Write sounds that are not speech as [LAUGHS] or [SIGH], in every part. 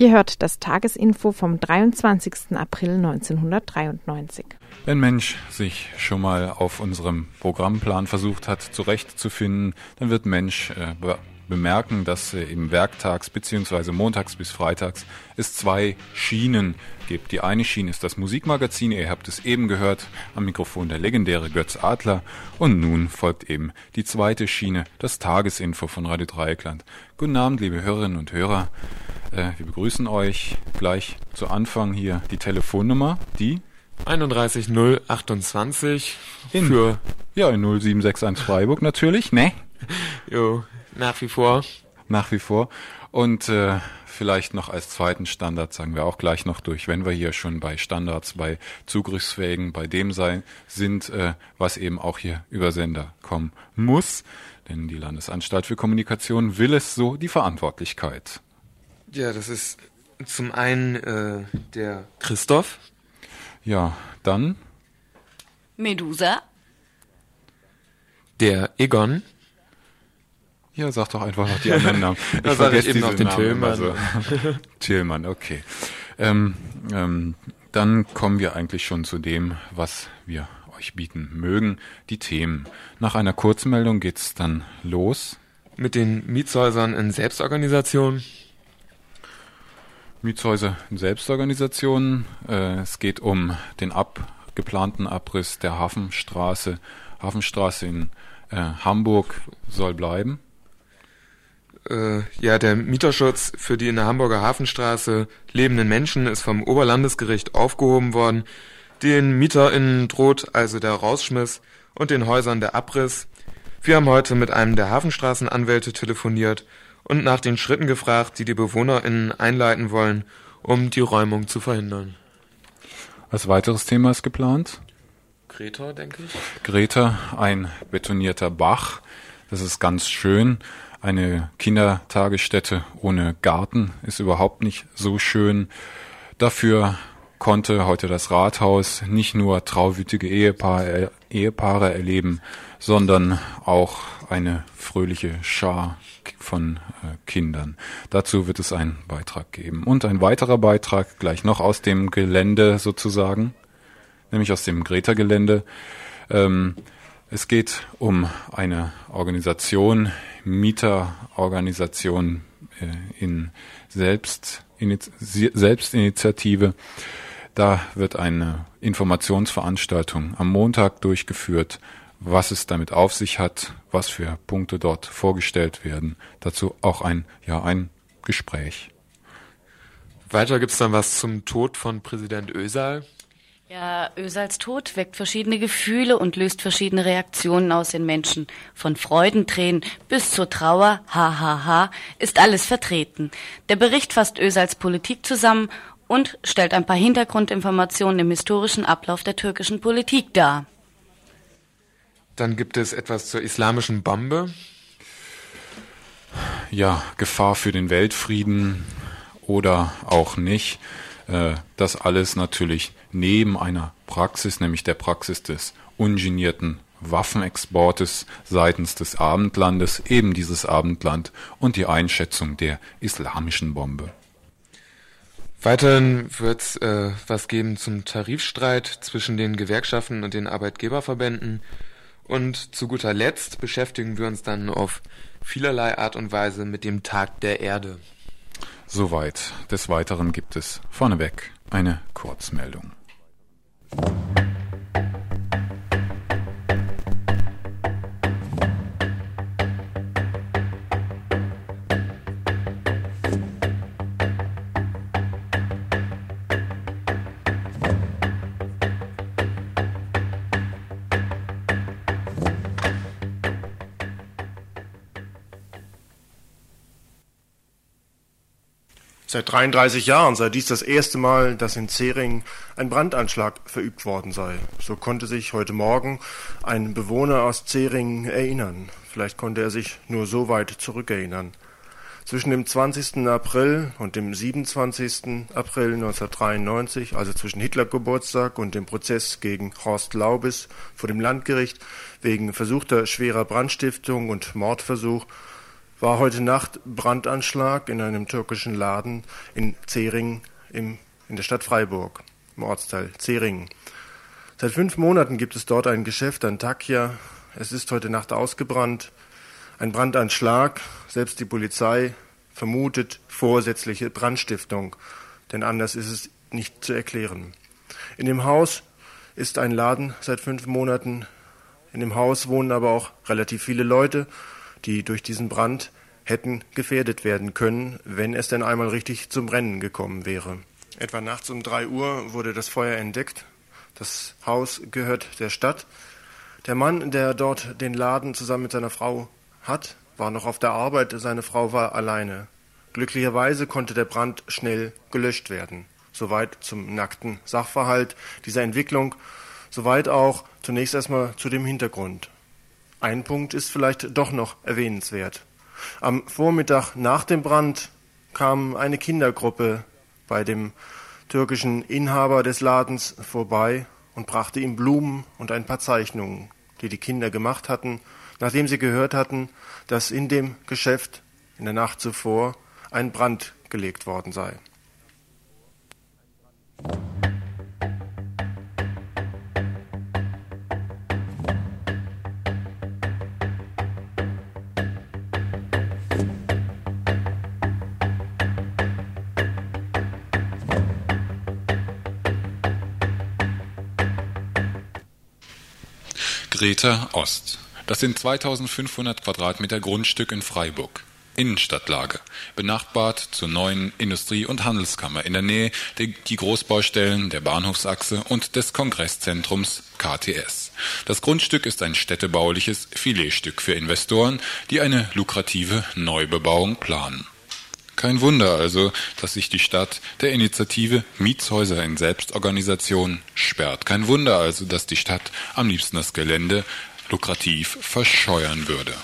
Ihr hört das Tagesinfo vom 23. April 1993. Wenn Mensch sich schon mal auf unserem Programmplan versucht hat, zurechtzufinden, dann wird Mensch äh, bemerken, dass äh, im Werktags bzw. montags bis freitags es zwei Schienen gibt. Die eine Schiene ist das Musikmagazin, ihr habt es eben gehört, am Mikrofon der legendäre Götz Adler und nun folgt eben die zweite Schiene, das Tagesinfo von Radio Dreieckland. Guten Abend, liebe Hörerinnen und Hörer. Äh, wir begrüßen euch gleich zu Anfang hier die Telefonnummer, die 31028 in, für ja in 0761 Freiburg natürlich, ne? Jo, nach wie vor. Nach wie vor. Und äh, vielleicht noch als zweiten Standard sagen wir auch gleich noch durch, wenn wir hier schon bei Standards, bei Zugriffsfähigen, bei dem sein sind, äh, was eben auch hier über Sender kommen muss. Denn die Landesanstalt für Kommunikation will es so die Verantwortlichkeit. Ja, das ist zum einen äh, der Christoph. Ja, dann Medusa. Der Egon. Ja, sag doch einfach noch die anderen Namen. [LAUGHS] Ich da vergesse eben noch den Namen Tillmann. So. [LAUGHS] Tillmann, okay. Ähm, ähm, dann kommen wir eigentlich schon zu dem, was wir euch bieten mögen, die Themen. Nach einer Kurzmeldung geht's dann los. Mit den Mietshäusern in Selbstorganisation. Mietshäuser in Selbstorganisationen. Äh, es geht um den ab, geplanten Abriss der Hafenstraße. Hafenstraße in äh, Hamburg soll bleiben. Äh, ja, der Mieterschutz für die in der Hamburger Hafenstraße lebenden Menschen ist vom Oberlandesgericht aufgehoben worden. Den MieterInnen droht also der Rausschmiss und den Häusern der Abriss. Wir haben heute mit einem der Hafenstraßenanwälte telefoniert und nach den Schritten gefragt, die die BewohnerInnen einleiten wollen, um die Räumung zu verhindern. Als weiteres Thema ist geplant. Greta, denke ich. Greta, ein betonierter Bach. Das ist ganz schön. Eine Kindertagesstätte ohne Garten ist überhaupt nicht so schön. Dafür konnte heute das Rathaus nicht nur trauwütige Ehepaare, Ehepaare erleben, sondern auch eine fröhliche Schar von äh, Kindern. Dazu wird es einen Beitrag geben. Und ein weiterer Beitrag gleich noch aus dem Gelände sozusagen, nämlich aus dem Greta-Gelände. Ähm, es geht um eine Organisation, Mieterorganisation äh, in Selbst, Selbstinitiative. Da wird eine Informationsveranstaltung am Montag durchgeführt, was es damit auf sich hat, was für Punkte dort vorgestellt werden. Dazu auch ein, ja, ein Gespräch. Weiter gibt's dann was zum Tod von Präsident Ösal. Ja, Ösals Tod weckt verschiedene Gefühle und löst verschiedene Reaktionen aus den Menschen. Von Freudentränen bis zur Trauer, hahaha, ha, ha, ist alles vertreten. Der Bericht fasst Ösals Politik zusammen und stellt ein paar Hintergrundinformationen im historischen Ablauf der türkischen Politik dar. Dann gibt es etwas zur islamischen Bombe. Ja, Gefahr für den Weltfrieden oder auch nicht. Äh, das alles natürlich neben einer Praxis, nämlich der Praxis des ungenierten Waffenexportes seitens des Abendlandes, eben dieses Abendland und die Einschätzung der islamischen Bombe. Weiterhin wird es äh, was geben zum Tarifstreit zwischen den Gewerkschaften und den Arbeitgeberverbänden. Und zu guter Letzt beschäftigen wir uns dann auf vielerlei Art und Weise mit dem Tag der Erde. Soweit. Des Weiteren gibt es vorneweg eine Kurzmeldung. Seit 33 Jahren sei dies das erste Mal, dass in Zering ein Brandanschlag verübt worden sei. So konnte sich heute Morgen ein Bewohner aus Zering erinnern. Vielleicht konnte er sich nur so weit zurückerinnern. Zwischen dem 20. April und dem 27. April 1993, also zwischen Hitlergeburtstag und dem Prozess gegen Horst Laubis vor dem Landgericht wegen versuchter schwerer Brandstiftung und Mordversuch, war heute Nacht Brandanschlag in einem türkischen Laden in Zering im, in der Stadt Freiburg, im Ortsteil Zering. Seit fünf Monaten gibt es dort ein Geschäft an Takia. Es ist heute Nacht ausgebrannt. Ein Brandanschlag, selbst die Polizei vermutet vorsätzliche Brandstiftung, denn anders ist es nicht zu erklären. In dem Haus ist ein Laden seit fünf Monaten. In dem Haus wohnen aber auch relativ viele Leute, die durch diesen Brand hätten gefährdet werden können, wenn es denn einmal richtig zum Brennen gekommen wäre. Etwa nachts um drei Uhr wurde das Feuer entdeckt. Das Haus gehört der Stadt. Der Mann, der dort den Laden zusammen mit seiner Frau hat, war noch auf der Arbeit, seine Frau war alleine. Glücklicherweise konnte der Brand schnell gelöscht werden. Soweit zum nackten Sachverhalt dieser Entwicklung, soweit auch zunächst erstmal zu dem Hintergrund. Ein Punkt ist vielleicht doch noch erwähnenswert. Am Vormittag nach dem Brand kam eine Kindergruppe bei dem türkischen Inhaber des Ladens vorbei und brachte ihm Blumen und ein paar Zeichnungen, die die Kinder gemacht hatten, nachdem sie gehört hatten, dass in dem Geschäft in der Nacht zuvor ein Brand gelegt worden sei. Greta Ost. Das sind 2500 Quadratmeter Grundstück in Freiburg. Innenstadtlage, benachbart zur neuen Industrie- und Handelskammer in der Nähe der die Großbaustellen der Bahnhofsachse und des Kongresszentrums KTS. Das Grundstück ist ein städtebauliches Filetstück für Investoren, die eine lukrative Neubebauung planen. Kein Wunder also, dass sich die Stadt der Initiative Mietshäuser in Selbstorganisation sperrt. Kein Wunder also, dass die Stadt am liebsten das Gelände lukrativ verscheuern würde.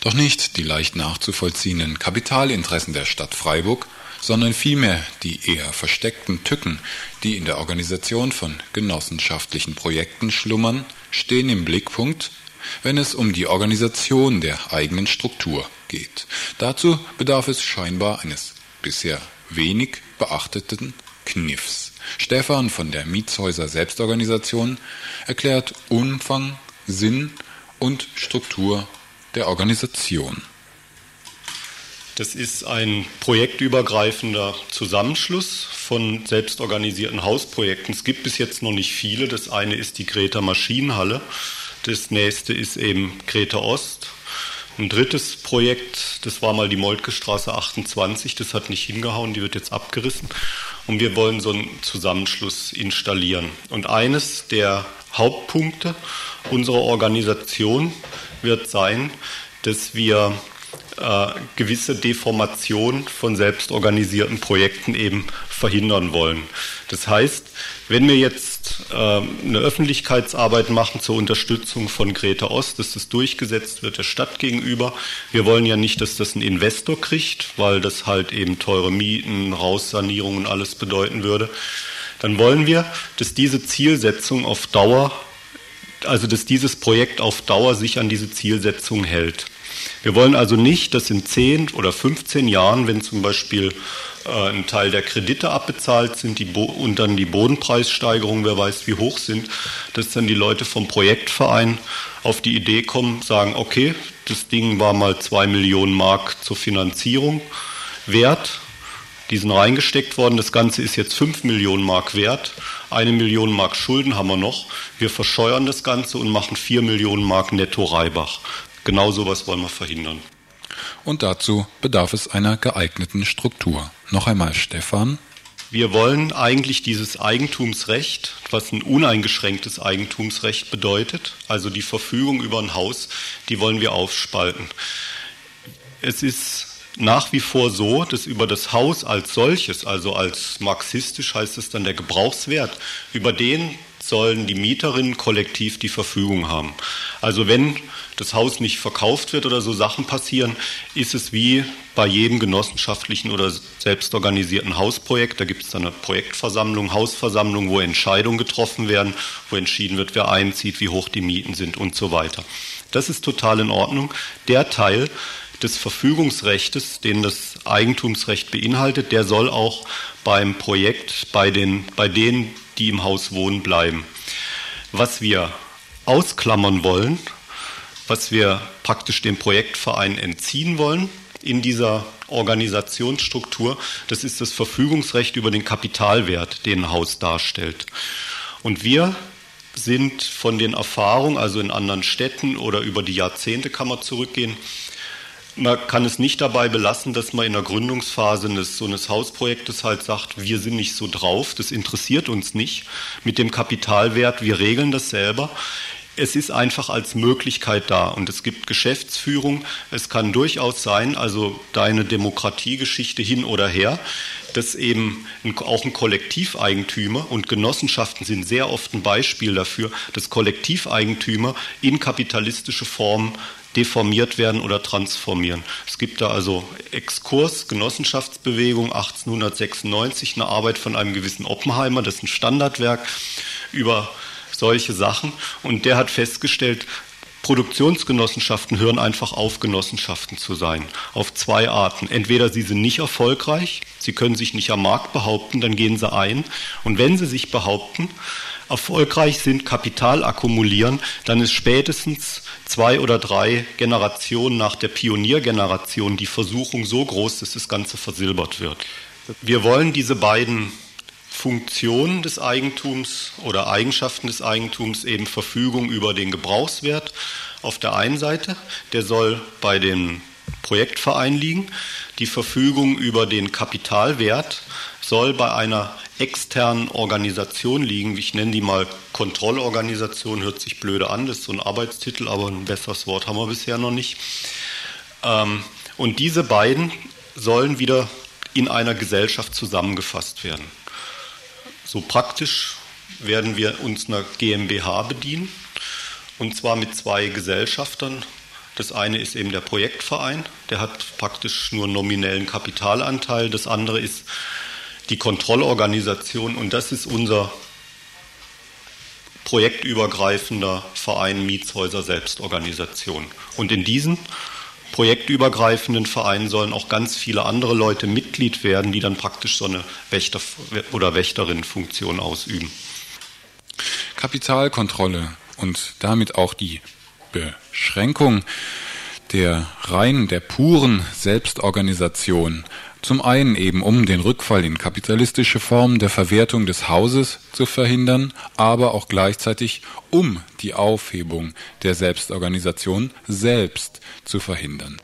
Doch nicht die leicht nachzuvollziehenden Kapitalinteressen der Stadt Freiburg, sondern vielmehr die eher versteckten Tücken, die in der Organisation von genossenschaftlichen Projekten schlummern, stehen im Blickpunkt, wenn es um die Organisation der eigenen Struktur geht. Dazu bedarf es scheinbar eines bisher wenig beachteten Kniffs. Stefan von der Mietshäuser Selbstorganisation erklärt Umfang, Sinn und Struktur der Organisation. Das ist ein projektübergreifender Zusammenschluss von selbstorganisierten Hausprojekten. Es gibt bis jetzt noch nicht viele. Das eine ist die Greta Maschinenhalle. Das nächste ist eben Greta Ost. Ein drittes Projekt, das war mal die Moltke Straße 28, das hat nicht hingehauen, die wird jetzt abgerissen. Und wir wollen so einen Zusammenschluss installieren. Und eines der Hauptpunkte unserer Organisation wird sein, dass wir äh, gewisse Deformation von selbstorganisierten Projekten eben verhindern wollen. Das heißt, wenn wir jetzt äh, eine Öffentlichkeitsarbeit machen zur Unterstützung von Greta Ost, dass das durchgesetzt wird der Stadt gegenüber, wir wollen ja nicht, dass das ein Investor kriegt, weil das halt eben teure Mieten, Raussanierungen alles bedeuten würde, dann wollen wir, dass diese Zielsetzung auf Dauer also dass dieses Projekt auf Dauer sich an diese Zielsetzung hält. Wir wollen also nicht, dass in 10 oder 15 Jahren, wenn zum Beispiel äh, ein Teil der Kredite abbezahlt sind und dann die Bodenpreissteigerungen, wer weiß wie hoch sind, dass dann die Leute vom Projektverein auf die Idee kommen, sagen, okay, das Ding war mal 2 Millionen Mark zur Finanzierung wert, die sind reingesteckt worden. Das Ganze ist jetzt 5 Millionen Mark wert. Eine Million Mark Schulden haben wir noch. Wir verscheuern das Ganze und machen 4 Millionen Mark netto Reibach. Genau sowas wollen wir verhindern. Und dazu bedarf es einer geeigneten Struktur. Noch einmal Stefan. Wir wollen eigentlich dieses Eigentumsrecht, was ein uneingeschränktes Eigentumsrecht bedeutet, also die Verfügung über ein Haus, die wollen wir aufspalten. Es ist nach wie vor so, dass über das Haus als solches, also als marxistisch heißt es dann der Gebrauchswert, über den sollen die Mieterinnen kollektiv die Verfügung haben. Also wenn das Haus nicht verkauft wird oder so Sachen passieren, ist es wie bei jedem genossenschaftlichen oder selbstorganisierten Hausprojekt. Da gibt es dann eine Projektversammlung, Hausversammlung, wo Entscheidungen getroffen werden, wo entschieden wird, wer einzieht, wie hoch die Mieten sind und so weiter. Das ist total in Ordnung. Der Teil, des Verfügungsrechtes, den das Eigentumsrecht beinhaltet, der soll auch beim Projekt bei, den, bei denen, die im Haus wohnen, bleiben. Was wir ausklammern wollen, was wir praktisch dem Projektverein entziehen wollen in dieser Organisationsstruktur, das ist das Verfügungsrecht über den Kapitalwert, den ein Haus darstellt. Und wir sind von den Erfahrungen, also in anderen Städten oder über die Jahrzehnte kann man zurückgehen, man kann es nicht dabei belassen, dass man in der Gründungsphase eines so eines Hausprojektes halt sagt, wir sind nicht so drauf, das interessiert uns nicht mit dem Kapitalwert, wir regeln das selber. Es ist einfach als Möglichkeit da und es gibt Geschäftsführung. Es kann durchaus sein, also deine Demokratiegeschichte hin oder her, dass eben auch ein Kollektiveigentümer und Genossenschaften sind sehr oft ein Beispiel dafür, dass Kollektiveigentümer in kapitalistische Formen deformiert werden oder transformieren. Es gibt da also Exkurs, Genossenschaftsbewegung 1896, eine Arbeit von einem gewissen Oppenheimer, das ist ein Standardwerk über solche Sachen. Und der hat festgestellt, Produktionsgenossenschaften hören einfach auf, Genossenschaften zu sein. Auf zwei Arten. Entweder sie sind nicht erfolgreich, sie können sich nicht am Markt behaupten, dann gehen sie ein. Und wenn sie sich behaupten, erfolgreich sind, Kapital akkumulieren, dann ist spätestens zwei oder drei Generationen nach der Pioniergeneration die Versuchung so groß, dass das Ganze versilbert wird. Wir wollen diese beiden Funktionen des Eigentums oder Eigenschaften des Eigentums eben Verfügung über den Gebrauchswert auf der einen Seite, der soll bei dem Projektverein liegen. Die Verfügung über den Kapitalwert soll bei einer externen Organisation liegen. Ich nenne die mal Kontrollorganisation, hört sich blöde an, das ist so ein Arbeitstitel, aber ein besseres Wort haben wir bisher noch nicht. Ähm, und diese beiden sollen wieder in einer Gesellschaft zusammengefasst werden. So praktisch werden wir uns einer GmbH bedienen und zwar mit zwei Gesellschaftern. Das eine ist eben der Projektverein, der hat praktisch nur nominellen Kapitalanteil. Das andere ist die Kontrollorganisation und das ist unser projektübergreifender Verein Mietshäuser Selbstorganisation. Und in diesen projektübergreifenden Vereinen sollen auch ganz viele andere Leute Mitglied werden, die dann praktisch so eine Wächter- oder Wächterinnenfunktion ausüben. Kapitalkontrolle und damit auch die Beschränkung der rein der puren Selbstorganisation zum einen eben, um den Rückfall in kapitalistische Formen der Verwertung des Hauses zu verhindern, aber auch gleichzeitig, um die Aufhebung der Selbstorganisation selbst zu verhindern.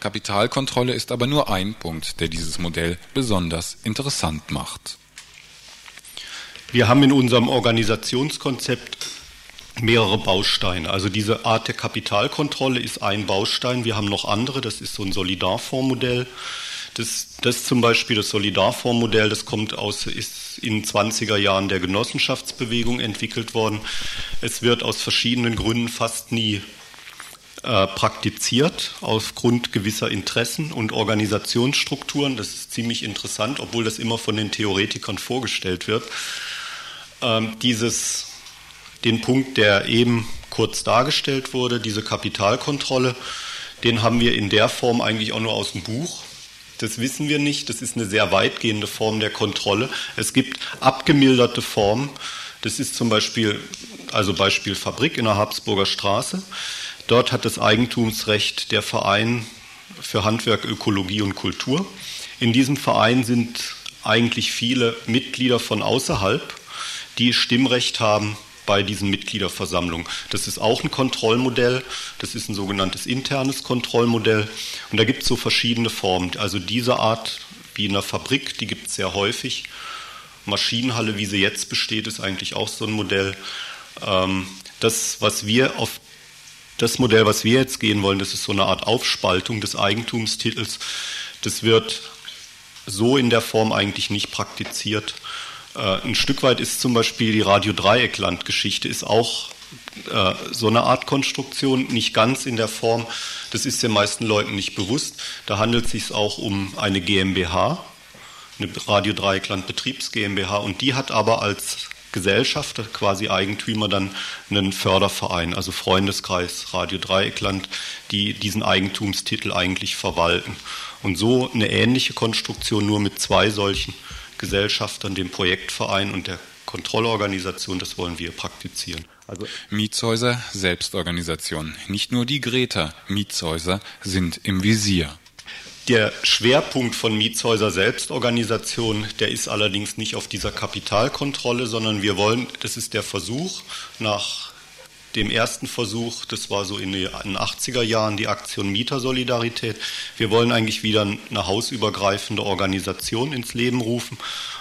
Kapitalkontrolle ist aber nur ein Punkt, der dieses Modell besonders interessant macht. Wir haben in unserem Organisationskonzept mehrere Bausteine. Also diese Art der Kapitalkontrolle ist ein Baustein. Wir haben noch andere. Das ist so ein Solidarfondsmodell. Das, das zum Beispiel, das Solidarfondsmodell, das kommt aus, ist in den 20er Jahren der Genossenschaftsbewegung entwickelt worden. Es wird aus verschiedenen Gründen fast nie äh, praktiziert, aufgrund gewisser Interessen und Organisationsstrukturen. Das ist ziemlich interessant, obwohl das immer von den Theoretikern vorgestellt wird. Ähm, dieses, den Punkt, der eben kurz dargestellt wurde, diese Kapitalkontrolle, den haben wir in der Form eigentlich auch nur aus dem Buch. Das wissen wir nicht. Das ist eine sehr weitgehende Form der Kontrolle. Es gibt abgemilderte Formen. Das ist zum Beispiel, also Beispiel Fabrik in der Habsburger Straße. Dort hat das Eigentumsrecht der Verein für Handwerk, Ökologie und Kultur. In diesem Verein sind eigentlich viele Mitglieder von außerhalb, die Stimmrecht haben bei diesen Mitgliederversammlungen. Das ist auch ein Kontrollmodell, das ist ein sogenanntes internes Kontrollmodell und da gibt es so verschiedene Formen. Also diese Art wie in der Fabrik, die gibt es sehr häufig. Maschinenhalle, wie sie jetzt besteht, ist eigentlich auch so ein Modell. Ähm, das, was wir auf das Modell, was wir jetzt gehen wollen, das ist so eine Art Aufspaltung des Eigentumstitels. Das wird so in der Form eigentlich nicht praktiziert. Äh, ein Stück weit ist zum Beispiel die Radio-Dreieckland-Geschichte ist auch äh, so eine Art Konstruktion, nicht ganz in der Form, das ist den meisten Leuten nicht bewusst. Da handelt es sich auch um eine GmbH, eine Radio Dreieckland Betriebs GmbH und die hat aber als Gesellschafter, quasi Eigentümer, dann einen Förderverein, also Freundeskreis Radio Dreieckland, die diesen Eigentumstitel eigentlich verwalten. Und so eine ähnliche Konstruktion nur mit zwei solchen Gesellschaftern, dem Projektverein und der Kontrollorganisation, das wollen wir praktizieren. Also Mietshäuser Selbstorganisation. Nicht nur die Greta Mietshäuser sind im Visier. Der Schwerpunkt von Mietshäuser Selbstorganisation, der ist allerdings nicht auf dieser Kapitalkontrolle, sondern wir wollen, das ist der Versuch nach dem ersten Versuch, das war so in den 80er Jahren die Aktion Mietersolidarität. Wir wollen eigentlich wieder eine hausübergreifende Organisation ins Leben rufen.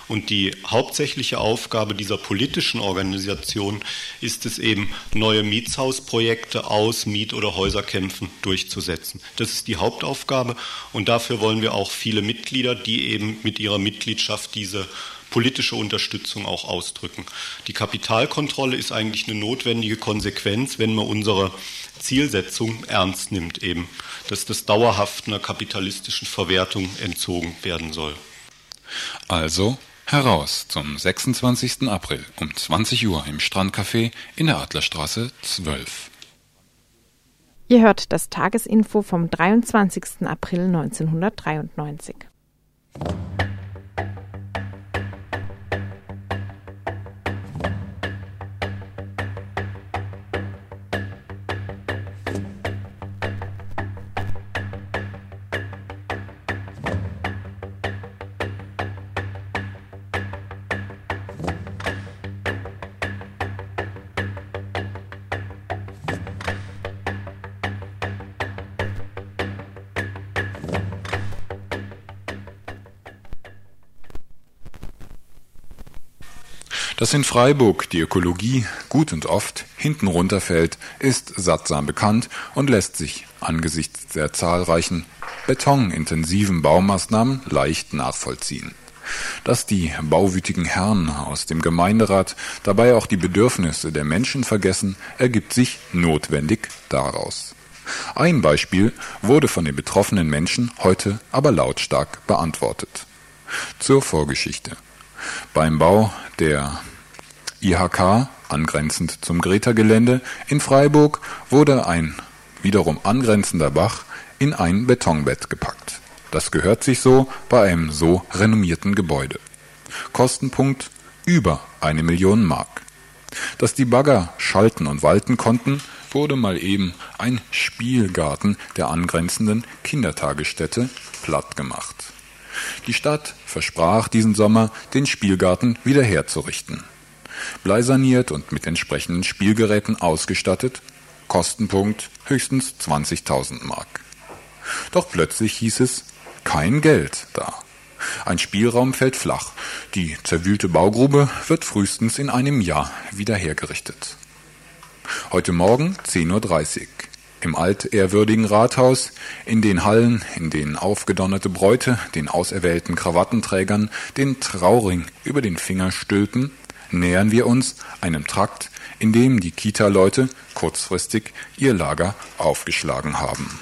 Und die hauptsächliche Aufgabe dieser politischen Organisation ist es eben, neue Mietshausprojekte aus Miet- oder Häuserkämpfen durchzusetzen. Das ist die Hauptaufgabe und dafür wollen wir auch viele Mitglieder, die eben mit ihrer Mitgliedschaft diese politische Unterstützung auch ausdrücken. Die Kapitalkontrolle ist eigentlich eine notwendige Konsequenz, wenn man unsere Zielsetzung ernst nimmt, eben, dass das dauerhaft einer kapitalistischen Verwertung entzogen werden soll. Also heraus zum 26. April um 20 Uhr im Strandcafé in der Adlerstraße 12. Ihr hört das Tagesinfo vom 23. April 1993. Dass in Freiburg die Ökologie gut und oft hinten runterfällt, ist sattsam bekannt und lässt sich angesichts der zahlreichen betonintensiven Baumaßnahmen leicht nachvollziehen. Dass die bauwütigen Herren aus dem Gemeinderat dabei auch die Bedürfnisse der Menschen vergessen, ergibt sich notwendig daraus. Ein Beispiel wurde von den betroffenen Menschen heute aber lautstark beantwortet. Zur Vorgeschichte. Beim Bau der IHK, angrenzend zum Greta-Gelände in Freiburg, wurde ein wiederum angrenzender Bach in ein Betonbett gepackt. Das gehört sich so bei einem so renommierten Gebäude. Kostenpunkt über eine Million Mark. Dass die Bagger schalten und walten konnten, wurde mal eben ein Spielgarten der angrenzenden Kindertagesstätte platt gemacht. Die Stadt versprach diesen Sommer, den Spielgarten wiederherzurichten bleisaniert und mit entsprechenden Spielgeräten ausgestattet, Kostenpunkt höchstens 20.000 Mark. Doch plötzlich hieß es, kein Geld da. Ein Spielraum fällt flach. Die zerwühlte Baugrube wird frühestens in einem Jahr wieder hergerichtet. Heute Morgen 10.30 Uhr. Im altehrwürdigen Rathaus, in den Hallen, in denen aufgedonnerte Bräute den auserwählten Krawattenträgern den Trauring über den Finger stülpen, nähern wir uns einem Trakt, in dem die Kita-Leute kurzfristig ihr Lager aufgeschlagen haben.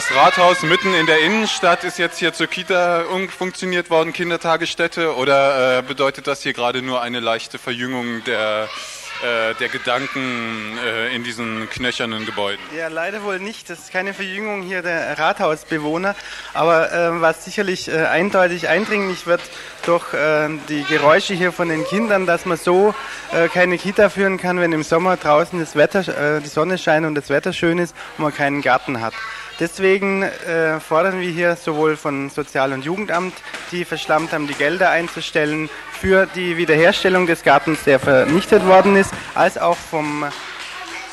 Das Rathaus mitten in der Innenstadt ist jetzt hier zur Kita umfunktioniert worden, Kindertagesstätte, oder äh, bedeutet das hier gerade nur eine leichte Verjüngung der, äh, der Gedanken äh, in diesen knöchernen Gebäuden? Ja, leider wohl nicht. Das ist keine Verjüngung hier der Rathausbewohner, aber äh, was sicherlich äh, eindeutig eindringlich wird durch äh, die Geräusche hier von den Kindern, dass man so keine Kita führen kann, wenn im Sommer draußen das Wetter, die Sonne scheint und das Wetter schön ist und man keinen Garten hat. Deswegen äh, fordern wir hier sowohl von Sozial- und Jugendamt, die verschlammt haben, die Gelder einzustellen für die Wiederherstellung des Gartens, der vernichtet worden ist, als auch vom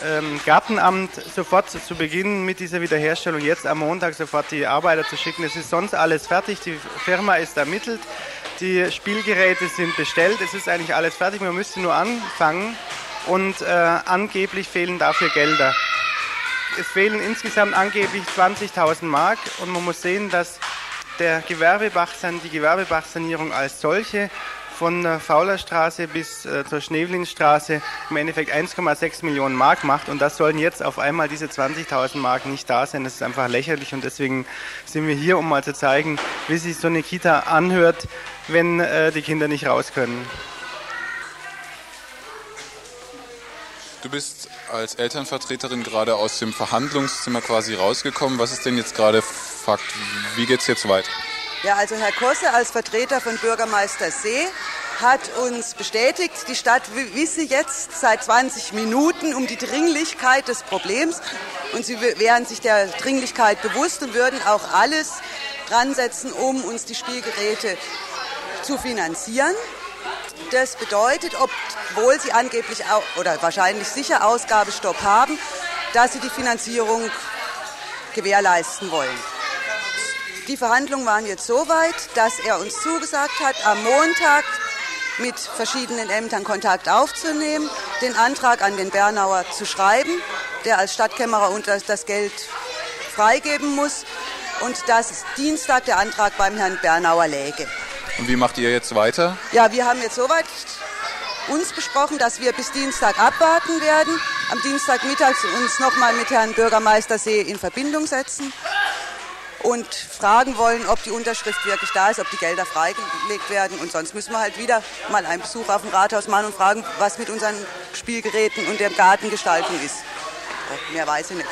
ähm, Gartenamt sofort zu, zu beginnen mit dieser Wiederherstellung, jetzt am Montag sofort die Arbeiter zu schicken. Es ist sonst alles fertig, die Firma ist ermittelt, die Spielgeräte sind bestellt, es ist eigentlich alles fertig, man müsste nur anfangen und äh, angeblich fehlen dafür Gelder. Es fehlen insgesamt angeblich 20.000 Mark und man muss sehen, dass der Gewerbebach, die Gewerbebachsanierung als solche von der Faulerstraße bis äh, zur Schnevlinstraße im Endeffekt 1,6 Millionen Mark macht und das sollen jetzt auf einmal diese 20.000 Mark nicht da sein. Das ist einfach lächerlich und deswegen sind wir hier, um mal zu zeigen, wie sich so eine Kita anhört, wenn äh, die Kinder nicht raus können. Du bist als Elternvertreterin gerade aus dem Verhandlungszimmer quasi rausgekommen. Was ist denn jetzt gerade Fakt? Wie geht es jetzt weiter? Ja, also Herr Kosse als Vertreter von Bürgermeister See hat uns bestätigt, die Stadt wisse jetzt seit 20 Minuten um die Dringlichkeit des Problems und sie wären sich der Dringlichkeit bewusst und würden auch alles dran setzen, um uns die Spielgeräte zu finanzieren. Das bedeutet, obwohl sie angeblich oder wahrscheinlich sicher Ausgabestopp haben, dass sie die Finanzierung gewährleisten wollen. Die Verhandlungen waren jetzt so weit, dass er uns zugesagt hat, am Montag mit verschiedenen Ämtern Kontakt aufzunehmen, den Antrag an den Bernauer zu schreiben, der als Stadtkämmerer das Geld freigeben muss und dass Dienstag der Antrag beim Herrn Bernauer läge. Und wie macht ihr jetzt weiter? Ja, wir haben jetzt soweit uns besprochen, dass wir bis Dienstag abwarten werden, am Dienstagmittag uns nochmal mit Herrn Bürgermeister See in Verbindung setzen und fragen wollen, ob die Unterschrift wirklich da ist, ob die Gelder freigelegt werden. Und sonst müssen wir halt wieder mal einen Besuch auf dem Rathaus machen und fragen, was mit unseren Spielgeräten und der Gartengestaltung ist. Oh, mehr weiß ich nicht.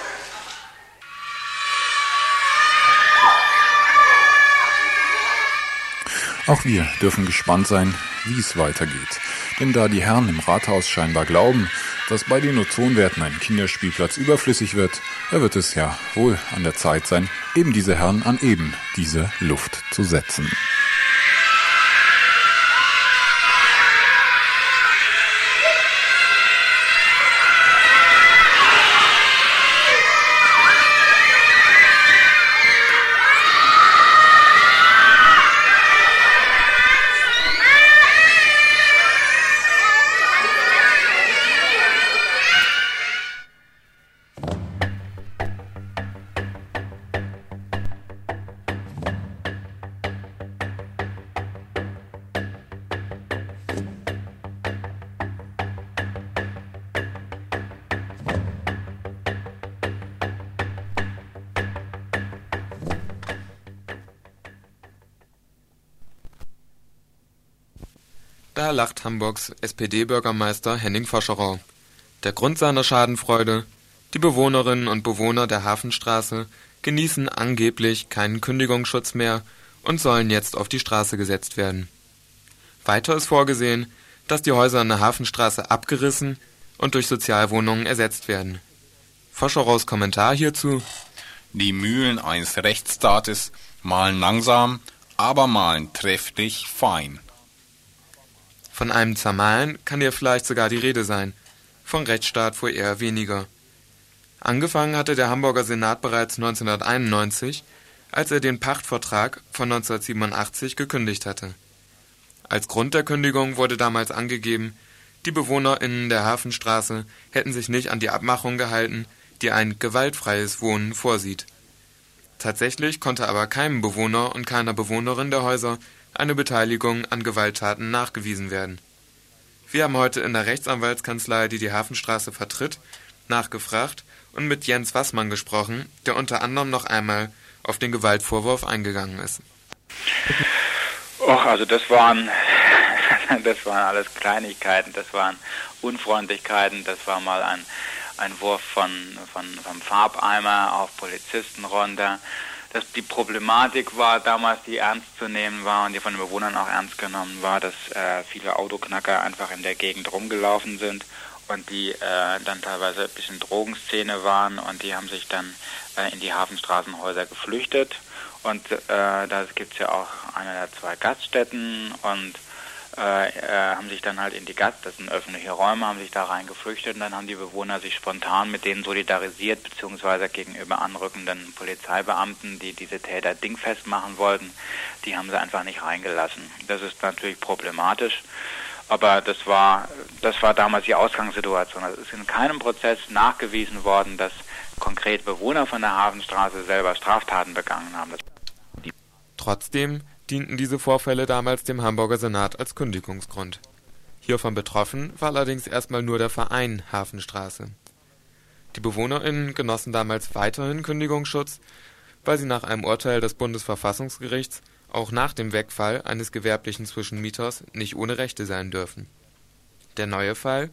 Auch wir dürfen gespannt sein, wie es weitergeht. Denn da die Herren im Rathaus scheinbar glauben, dass bei den Ozonwerten ein Kinderspielplatz überflüssig wird, da wird es ja wohl an der Zeit sein, eben diese Herren an eben diese Luft zu setzen. Lacht Hamburgs SPD-Bürgermeister Henning Foscherau. Der Grund seiner Schadenfreude: Die Bewohnerinnen und Bewohner der Hafenstraße genießen angeblich keinen Kündigungsschutz mehr und sollen jetzt auf die Straße gesetzt werden. Weiter ist vorgesehen, dass die Häuser in der Hafenstraße abgerissen und durch Sozialwohnungen ersetzt werden. Foscheraus Kommentar hierzu: Die Mühlen eines Rechtsstaates malen langsam, aber malen trefflich fein. Von einem Zermahlen kann hier vielleicht sogar die Rede sein, von Rechtsstaat wohl eher weniger. Angefangen hatte der Hamburger Senat bereits 1991, als er den Pachtvertrag von 1987 gekündigt hatte. Als Grund der Kündigung wurde damals angegeben, die BewohnerInnen der Hafenstraße hätten sich nicht an die Abmachung gehalten, die ein gewaltfreies Wohnen vorsieht. Tatsächlich konnte aber keinem Bewohner und keiner Bewohnerin der Häuser eine Beteiligung an Gewalttaten nachgewiesen werden. Wir haben heute in der Rechtsanwaltskanzlei, die die Hafenstraße vertritt, nachgefragt und mit Jens Wassmann gesprochen, der unter anderem noch einmal auf den Gewaltvorwurf eingegangen ist. Och, also das waren [LAUGHS] das waren alles Kleinigkeiten, das waren Unfreundlichkeiten, das war mal ein, ein Wurf von, von, vom Farbeimer auf Polizisten runter dass die Problematik war damals, die ernst zu nehmen war und die von den Bewohnern auch ernst genommen war, dass äh, viele Autoknacker einfach in der Gegend rumgelaufen sind und die äh, dann teilweise ein bisschen Drogenszene waren und die haben sich dann äh, in die Hafenstraßenhäuser geflüchtet. Und äh, da gibt es ja auch eine der zwei Gaststätten und äh, äh, haben sich dann halt in die Gast, das sind öffentliche Räume, haben sich da reingeflüchtet und dann haben die Bewohner sich spontan mit denen solidarisiert, beziehungsweise gegenüber anrückenden Polizeibeamten, die diese Täter dingfest machen wollten, die haben sie einfach nicht reingelassen. Das ist natürlich problematisch. Aber das war, das war damals die Ausgangssituation. Also es ist in keinem Prozess nachgewiesen worden, dass konkret Bewohner von der Hafenstraße selber Straftaten begangen haben. Trotzdem dienten diese Vorfälle damals dem Hamburger Senat als Kündigungsgrund. Hiervon betroffen war allerdings erstmal nur der Verein Hafenstraße. Die BewohnerInnen genossen damals weiterhin Kündigungsschutz, weil sie nach einem Urteil des Bundesverfassungsgerichts auch nach dem Wegfall eines gewerblichen Zwischenmieters nicht ohne Rechte sein dürfen. Der neue Fall?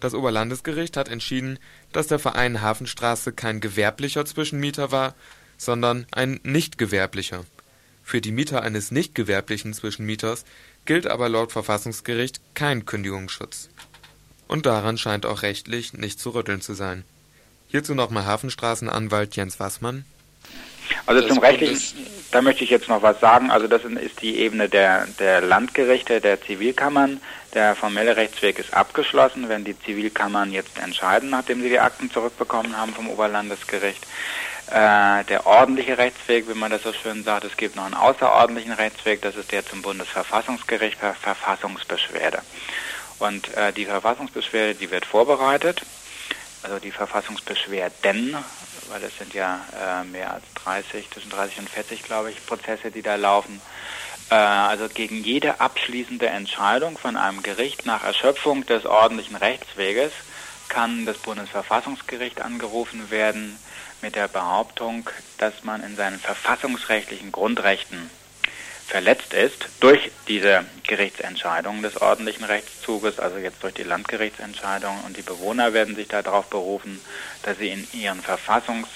Das Oberlandesgericht hat entschieden, dass der Verein Hafenstraße kein gewerblicher Zwischenmieter war, sondern ein nicht gewerblicher. Für die Mieter eines nicht gewerblichen Zwischenmieters gilt aber laut Verfassungsgericht kein Kündigungsschutz. Und daran scheint auch rechtlich nicht zu rütteln zu sein. Hierzu nochmal Hafenstraßenanwalt Jens Wassmann. Also zum Rechtlichen, da möchte ich jetzt noch was sagen. Also das ist die Ebene der, der Landgerichte, der Zivilkammern. Der formelle Rechtsweg ist abgeschlossen, wenn die Zivilkammern jetzt entscheiden, nachdem sie die Akten zurückbekommen haben vom Oberlandesgericht. Äh, der ordentliche Rechtsweg, wie man das so schön sagt, es gibt noch einen außerordentlichen Rechtsweg, das ist der zum Bundesverfassungsgericht per Verfassungsbeschwerde. Und äh, die Verfassungsbeschwerde, die wird vorbereitet, also die Verfassungsbeschwerden, weil es sind ja äh, mehr als 30, zwischen 30 und 40, glaube ich, Prozesse, die da laufen. Äh, also gegen jede abschließende Entscheidung von einem Gericht nach Erschöpfung des ordentlichen Rechtsweges kann das Bundesverfassungsgericht angerufen werden mit der Behauptung, dass man in seinen verfassungsrechtlichen Grundrechten verletzt ist durch diese Gerichtsentscheidung des ordentlichen Rechtszuges, also jetzt durch die Landgerichtsentscheidung. Und die Bewohner werden sich darauf berufen, dass sie in ihrem Verfassungsrecht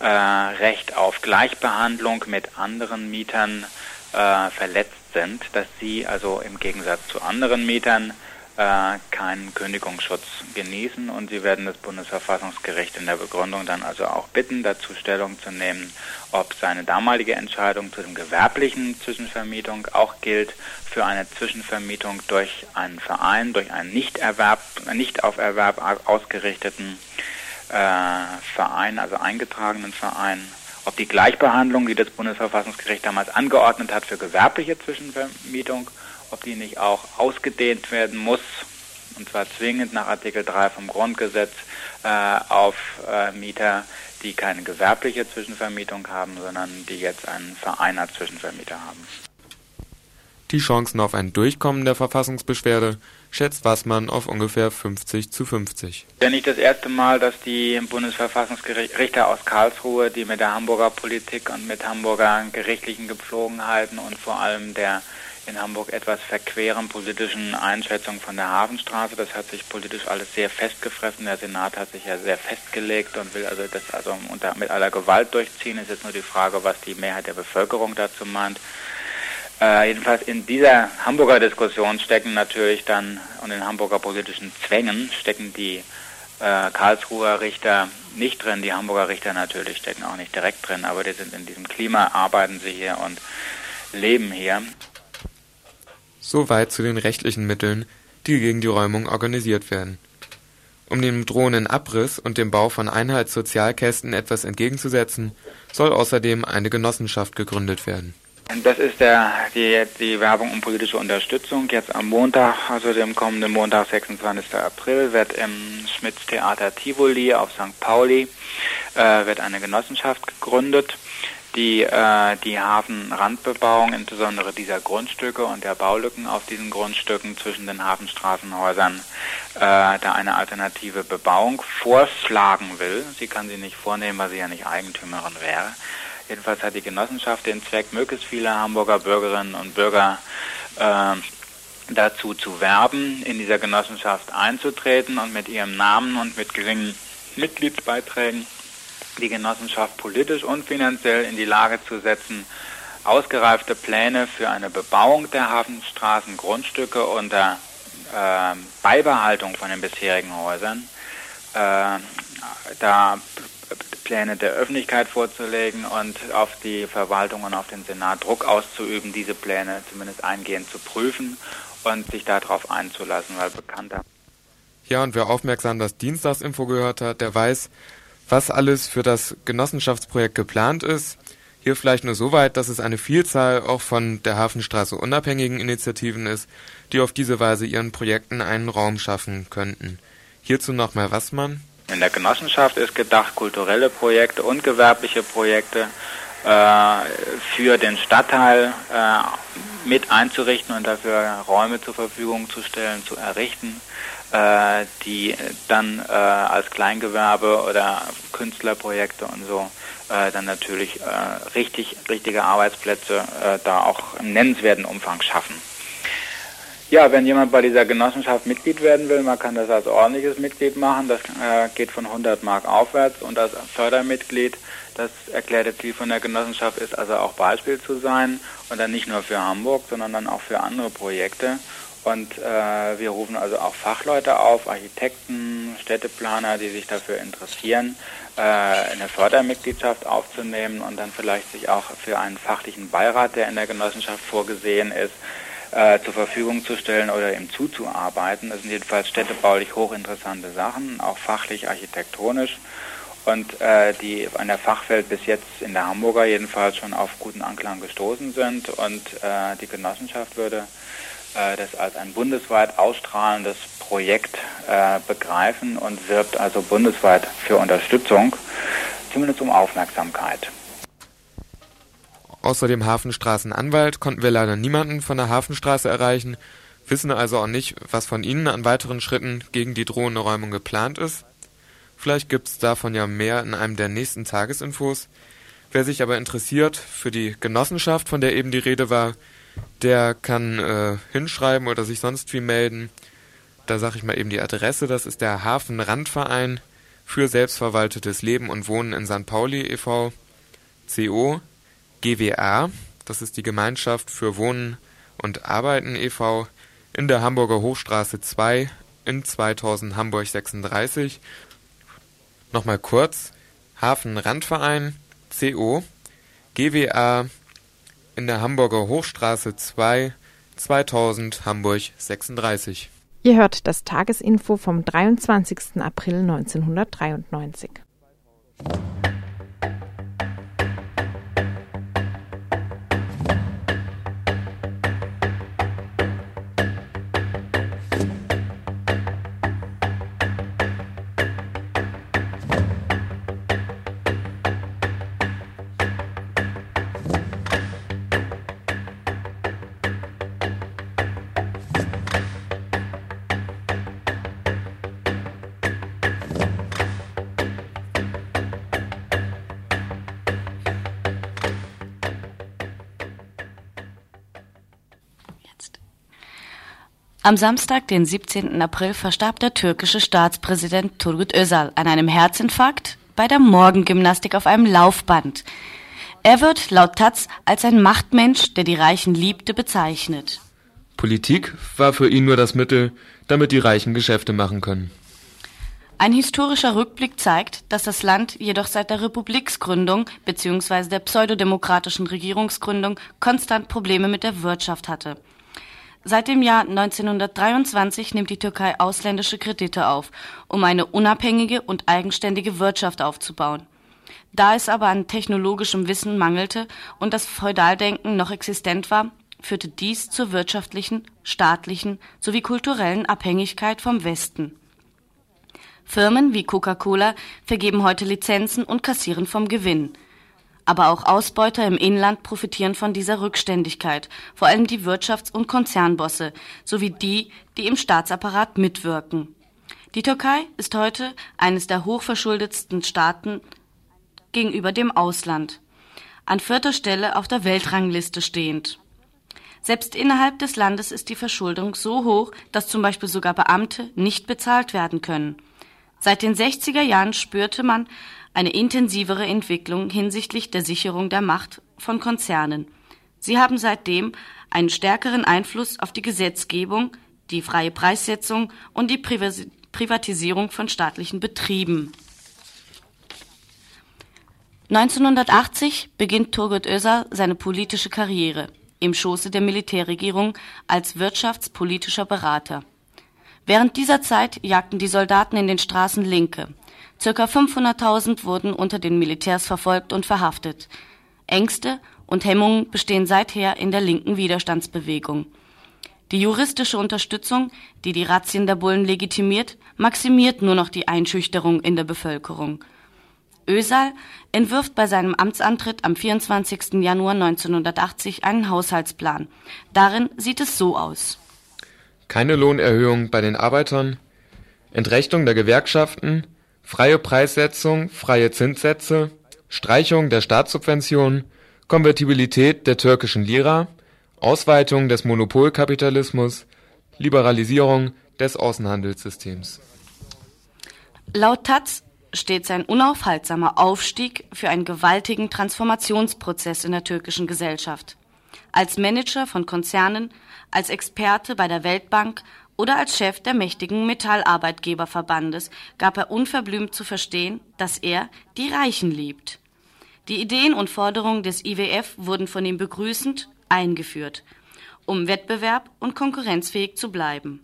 äh, auf Gleichbehandlung mit anderen Mietern äh, verletzt sind, dass sie also im Gegensatz zu anderen Mietern äh, keinen Kündigungsschutz genießen. Und sie werden das Bundesverfassungsgericht in der Begründung dann also auch bitten, dazu Stellung zu nehmen, ob seine damalige Entscheidung zu dem gewerblichen Zwischenvermietung auch gilt für eine Zwischenvermietung durch einen Verein, durch einen nicht, Erwerb, nicht auf Erwerb ausgerichteten äh, Verein, also eingetragenen Verein, ob die Gleichbehandlung, die das Bundesverfassungsgericht damals angeordnet hat für gewerbliche Zwischenvermietung, ob die nicht auch ausgedehnt werden muss, und zwar zwingend nach Artikel 3 vom Grundgesetz äh, auf äh, Mieter, die keine gewerbliche Zwischenvermietung haben, sondern die jetzt einen Verein als Zwischenvermieter haben. Die Chancen auf ein Durchkommen der Verfassungsbeschwerde schätzt Wassmann auf ungefähr 50 zu 50. Ja nicht das erste Mal, dass die Bundesverfassungsrichter aus Karlsruhe, die mit der Hamburger Politik und mit Hamburger gerichtlichen Gepflogenheiten und vor allem der in Hamburg etwas verqueren politischen Einschätzung von der Hafenstraße. Das hat sich politisch alles sehr festgefressen. Der Senat hat sich ja sehr festgelegt und will also das also unter, mit aller Gewalt durchziehen. Es ist jetzt nur die Frage, was die Mehrheit der Bevölkerung dazu meint. Äh, jedenfalls in dieser Hamburger Diskussion stecken natürlich dann und in Hamburger politischen Zwängen stecken die äh, Karlsruher Richter nicht drin, die Hamburger Richter natürlich stecken auch nicht direkt drin, aber die sind in diesem Klima, arbeiten sie hier und leben hier. Soweit zu den rechtlichen Mitteln, die gegen die Räumung organisiert werden. Um dem drohenden Abriss und dem Bau von Einheitssozialkästen etwas entgegenzusetzen, soll außerdem eine Genossenschaft gegründet werden. Das ist der, die, die Werbung um politische Unterstützung. Jetzt am Montag, also dem kommenden Montag, 26. April, wird im Schmitz Theater Tivoli auf St. Pauli äh, wird eine Genossenschaft gegründet die äh, die Hafenrandbebauung, insbesondere dieser Grundstücke und der Baulücken auf diesen Grundstücken zwischen den Hafenstraßenhäusern, äh, da eine alternative Bebauung vorschlagen will. Sie kann sie nicht vornehmen, weil sie ja nicht Eigentümerin wäre. Jedenfalls hat die Genossenschaft den Zweck, möglichst viele Hamburger Bürgerinnen und Bürger äh, dazu zu werben, in dieser Genossenschaft einzutreten und mit ihrem Namen und mit geringen Mitgliedsbeiträgen die Genossenschaft politisch und finanziell in die Lage zu setzen, ausgereifte Pläne für eine Bebauung der Hafenstraßen, Grundstücke unter äh, Beibehaltung von den bisherigen Häusern, äh, da Pläne der Öffentlichkeit vorzulegen und auf die Verwaltung und auf den Senat Druck auszuüben, diese Pläne zumindest eingehend zu prüfen und sich darauf einzulassen, weil bekannter. Ja, und wer aufmerksam das Dienstagsinfo gehört hat, der weiß, was alles für das Genossenschaftsprojekt geplant ist. Hier vielleicht nur so weit, dass es eine Vielzahl auch von der Hafenstraße unabhängigen Initiativen ist, die auf diese Weise ihren Projekten einen Raum schaffen könnten. Hierzu nochmal Wassmann. In der Genossenschaft ist gedacht, kulturelle Projekte und gewerbliche Projekte äh, für den Stadtteil äh, mit einzurichten und dafür Räume zur Verfügung zu stellen, zu errichten, äh, die dann äh, als Kleingewerbe oder Künstlerprojekte und so äh, dann natürlich äh, richtig, richtige Arbeitsplätze äh, da auch im nennenswerten Umfang schaffen. Ja, wenn jemand bei dieser Genossenschaft Mitglied werden will, man kann das als ordentliches Mitglied machen. Das äh, geht von 100 Mark aufwärts und als Fördermitglied, das erklärte Ziel von der Genossenschaft ist also auch Beispiel zu sein und dann nicht nur für Hamburg, sondern dann auch für andere Projekte. Und äh, wir rufen also auch Fachleute auf, Architekten, Städteplaner, die sich dafür interessieren, äh, eine Fördermitgliedschaft aufzunehmen und dann vielleicht sich auch für einen fachlichen Beirat, der in der Genossenschaft vorgesehen ist, äh, zur Verfügung zu stellen oder ihm zuzuarbeiten. Das sind jedenfalls städtebaulich hochinteressante Sachen, auch fachlich, architektonisch und äh, die an der Fachwelt bis jetzt in der Hamburger jedenfalls schon auf guten Anklang gestoßen sind und äh, die Genossenschaft würde das als ein bundesweit ausstrahlendes Projekt äh, begreifen und wirbt also bundesweit für Unterstützung, zumindest um Aufmerksamkeit. Außer dem Hafenstraßenanwalt konnten wir leider niemanden von der Hafenstraße erreichen, wissen also auch nicht, was von Ihnen an weiteren Schritten gegen die drohende Räumung geplant ist. Vielleicht gibt's davon ja mehr in einem der nächsten Tagesinfos. Wer sich aber interessiert für die Genossenschaft, von der eben die Rede war, der kann äh, hinschreiben oder sich sonst wie melden. Da sage ich mal eben die Adresse. Das ist der Hafenrandverein für selbstverwaltetes Leben und Wohnen in St. Pauli e.V. CO GWA. Das ist die Gemeinschaft für Wohnen und Arbeiten e.V. in der Hamburger Hochstraße 2 in 2000 Hamburg 36. Nochmal kurz. Hafenrandverein CO GWA in der Hamburger Hochstraße 2, 2000 Hamburg 36. Ihr hört das Tagesinfo vom 23. April 1993. Am Samstag, den 17. April, verstarb der türkische Staatspräsident Turgut Özal an einem Herzinfarkt bei der Morgengymnastik auf einem Laufband. Er wird laut Taz als ein Machtmensch, der die Reichen liebte, bezeichnet. Politik war für ihn nur das Mittel, damit die Reichen Geschäfte machen können. Ein historischer Rückblick zeigt, dass das Land jedoch seit der Republiksgründung bzw. der pseudodemokratischen Regierungsgründung konstant Probleme mit der Wirtschaft hatte. Seit dem Jahr 1923 nimmt die Türkei ausländische Kredite auf, um eine unabhängige und eigenständige Wirtschaft aufzubauen. Da es aber an technologischem Wissen mangelte und das Feudaldenken noch existent war, führte dies zur wirtschaftlichen, staatlichen sowie kulturellen Abhängigkeit vom Westen. Firmen wie Coca-Cola vergeben heute Lizenzen und kassieren vom Gewinn aber auch Ausbeuter im Inland profitieren von dieser Rückständigkeit, vor allem die Wirtschafts- und Konzernbosse sowie die, die im Staatsapparat mitwirken. Die Türkei ist heute eines der hochverschuldetsten Staaten gegenüber dem Ausland, an vierter Stelle auf der Weltrangliste stehend. Selbst innerhalb des Landes ist die Verschuldung so hoch, dass zum Beispiel sogar Beamte nicht bezahlt werden können. Seit den 60er Jahren spürte man eine intensivere Entwicklung hinsichtlich der Sicherung der Macht von Konzernen. Sie haben seitdem einen stärkeren Einfluss auf die Gesetzgebung, die freie Preissetzung und die Privatisierung von staatlichen Betrieben. 1980 beginnt Turgut Özal seine politische Karriere im Schoße der Militärregierung als wirtschaftspolitischer Berater. Während dieser Zeit jagten die Soldaten in den Straßen Linke. Circa 500.000 wurden unter den Militärs verfolgt und verhaftet. Ängste und Hemmungen bestehen seither in der linken Widerstandsbewegung. Die juristische Unterstützung, die die Razzien der Bullen legitimiert, maximiert nur noch die Einschüchterung in der Bevölkerung. Ösal entwirft bei seinem Amtsantritt am 24. Januar 1980 einen Haushaltsplan. Darin sieht es so aus. Keine Lohnerhöhung bei den Arbeitern, Entrechtung der Gewerkschaften, freie Preissetzung, freie Zinssätze, Streichung der Staatssubventionen, Konvertibilität der türkischen Lira, Ausweitung des Monopolkapitalismus, Liberalisierung des Außenhandelssystems. Laut Taz steht sein unaufhaltsamer Aufstieg für einen gewaltigen Transformationsprozess in der türkischen Gesellschaft. Als Manager von Konzernen, als Experte bei der Weltbank oder als Chef der mächtigen Metallarbeitgeberverbandes gab er unverblümt zu verstehen, dass er die Reichen liebt. Die Ideen und Forderungen des IWF wurden von ihm begrüßend eingeführt, um wettbewerb und konkurrenzfähig zu bleiben.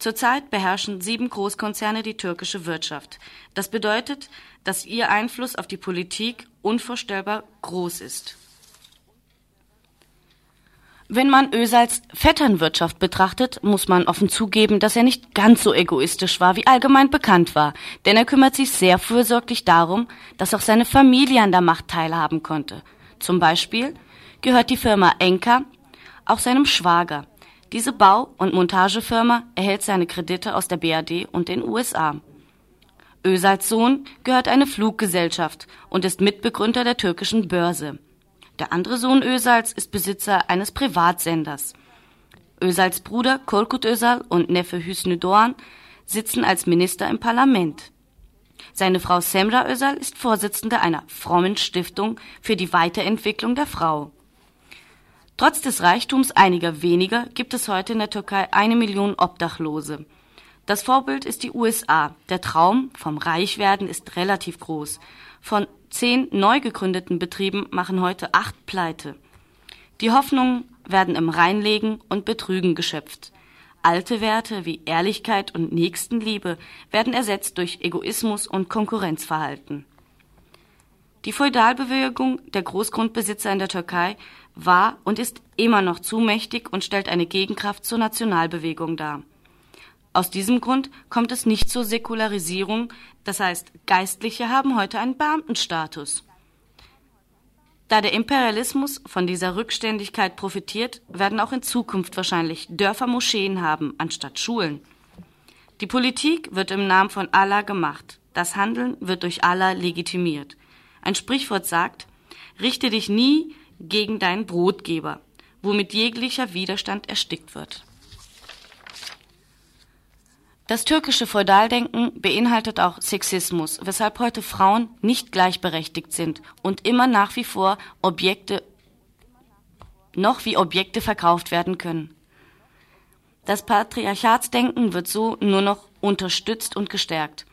Zurzeit beherrschen sieben Großkonzerne die türkische Wirtschaft. Das bedeutet, dass ihr Einfluss auf die Politik unvorstellbar groß ist. Wenn man Ösals Vetternwirtschaft betrachtet, muss man offen zugeben, dass er nicht ganz so egoistisch war, wie allgemein bekannt war, denn er kümmert sich sehr fürsorglich darum, dass auch seine Familie an der Macht teilhaben konnte. Zum Beispiel gehört die Firma Enka auch seinem Schwager. Diese Bau- und Montagefirma erhält seine Kredite aus der BRD und den USA. Özals Sohn gehört eine Fluggesellschaft und ist Mitbegründer der türkischen Börse. Der andere Sohn Özals ist Besitzer eines Privatsenders. Özals Bruder Korkut Özal und Neffe Hüsnü Doğan sitzen als Minister im Parlament. Seine Frau Semra Özal ist Vorsitzende einer frommen Stiftung für die Weiterentwicklung der Frau. Trotz des Reichtums einiger weniger gibt es heute in der Türkei eine Million Obdachlose. Das Vorbild ist die USA. Der Traum vom Reichwerden ist relativ groß. Von zehn neu gegründeten Betrieben machen heute acht Pleite. Die Hoffnungen werden im Reinlegen und Betrügen geschöpft. Alte Werte wie Ehrlichkeit und Nächstenliebe werden ersetzt durch Egoismus und Konkurrenzverhalten. Die Feudalbewegung der Großgrundbesitzer in der Türkei war und ist immer noch zu mächtig und stellt eine Gegenkraft zur Nationalbewegung dar. Aus diesem Grund kommt es nicht zur Säkularisierung, das heißt, Geistliche haben heute einen Beamtenstatus. Da der Imperialismus von dieser Rückständigkeit profitiert, werden auch in Zukunft wahrscheinlich Dörfer Moscheen haben, anstatt Schulen. Die Politik wird im Namen von Allah gemacht, das Handeln wird durch Allah legitimiert. Ein Sprichwort sagt, richte dich nie gegen deinen Brotgeber, womit jeglicher Widerstand erstickt wird. Das türkische Feudaldenken beinhaltet auch Sexismus, weshalb heute Frauen nicht gleichberechtigt sind und immer nach wie vor Objekte noch wie Objekte verkauft werden können. Das Patriarchatsdenken wird so nur noch unterstützt und gestärkt.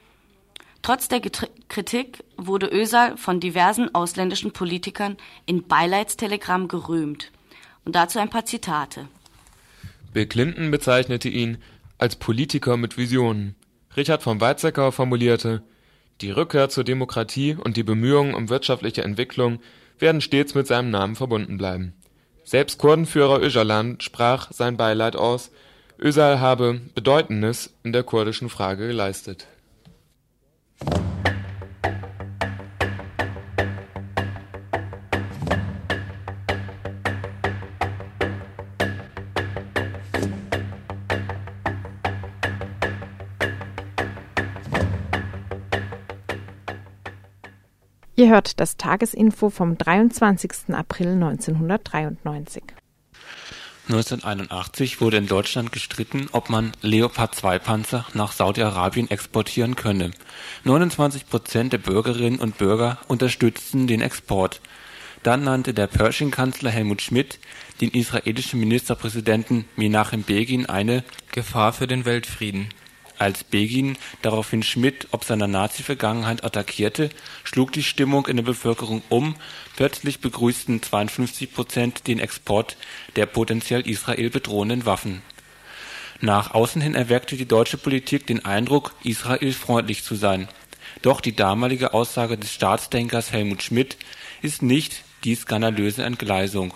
Trotz der Kritik wurde Ösal von diversen ausländischen Politikern in Beileidstelegramm gerühmt. Und dazu ein paar Zitate. Bill Clinton bezeichnete ihn als Politiker mit Visionen. Richard von Weizsäcker formulierte, die Rückkehr zur Demokratie und die Bemühungen um wirtschaftliche Entwicklung werden stets mit seinem Namen verbunden bleiben. Selbst Kurdenführer Öcalan sprach sein Beileid aus, Özal habe Bedeutendes in der kurdischen Frage geleistet. Ihr hört das Tagesinfo vom 23. April 1993. 1981 wurde in Deutschland gestritten, ob man Leopard-2-Panzer nach Saudi-Arabien exportieren könne. 29 Prozent der Bürgerinnen und Bürger unterstützten den Export. Dann nannte der Pershing-Kanzler Helmut Schmidt den israelischen Ministerpräsidenten Menachem Begin eine Gefahr für den Weltfrieden. Als Begin daraufhin Schmidt ob seiner Nazi-Vergangenheit attackierte, schlug die Stimmung in der Bevölkerung um, plötzlich begrüßten 52 Prozent den Export der potenziell Israel bedrohenden Waffen. Nach außen hin erweckte die deutsche Politik den Eindruck, Israel freundlich zu sein. Doch die damalige Aussage des Staatsdenkers Helmut Schmidt ist nicht die skandalöse Entgleisung.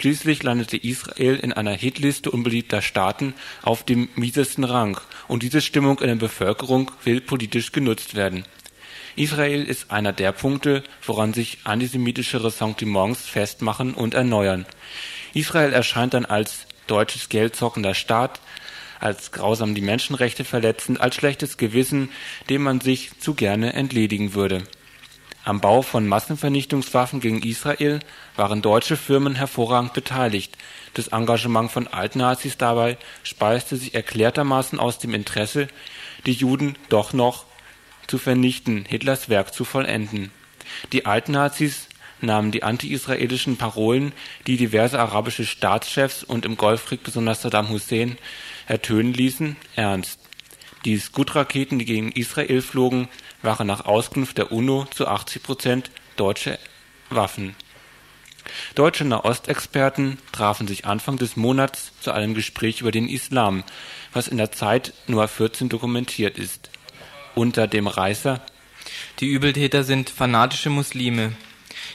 Schließlich landete Israel in einer Hitliste unbeliebter Staaten auf dem miesesten Rang und diese Stimmung in der Bevölkerung will politisch genutzt werden. Israel ist einer der Punkte, woran sich antisemitische Ressentiments festmachen und erneuern. Israel erscheint dann als deutsches geldzockender Staat, als grausam die Menschenrechte verletzend, als schlechtes Gewissen, dem man sich zu gerne entledigen würde. Am Bau von Massenvernichtungswaffen gegen Israel waren deutsche Firmen hervorragend beteiligt. Das Engagement von Altnazis dabei speiste sich erklärtermaßen aus dem Interesse, die Juden doch noch zu vernichten, Hitlers Werk zu vollenden. Die Altnazis nahmen die anti-israelischen Parolen, die diverse arabische Staatschefs und im Golfkrieg besonders Saddam Hussein ertönen ließen, ernst. Die Scud-Raketen, die gegen Israel flogen, waren nach Auskunft der UNO zu 80 Prozent deutsche Waffen. Deutsche Nahostexperten trafen sich Anfang des Monats zu einem Gespräch über den Islam, was in der Zeit Nummer 14 dokumentiert ist. Unter dem Reißer Die Übeltäter sind fanatische Muslime.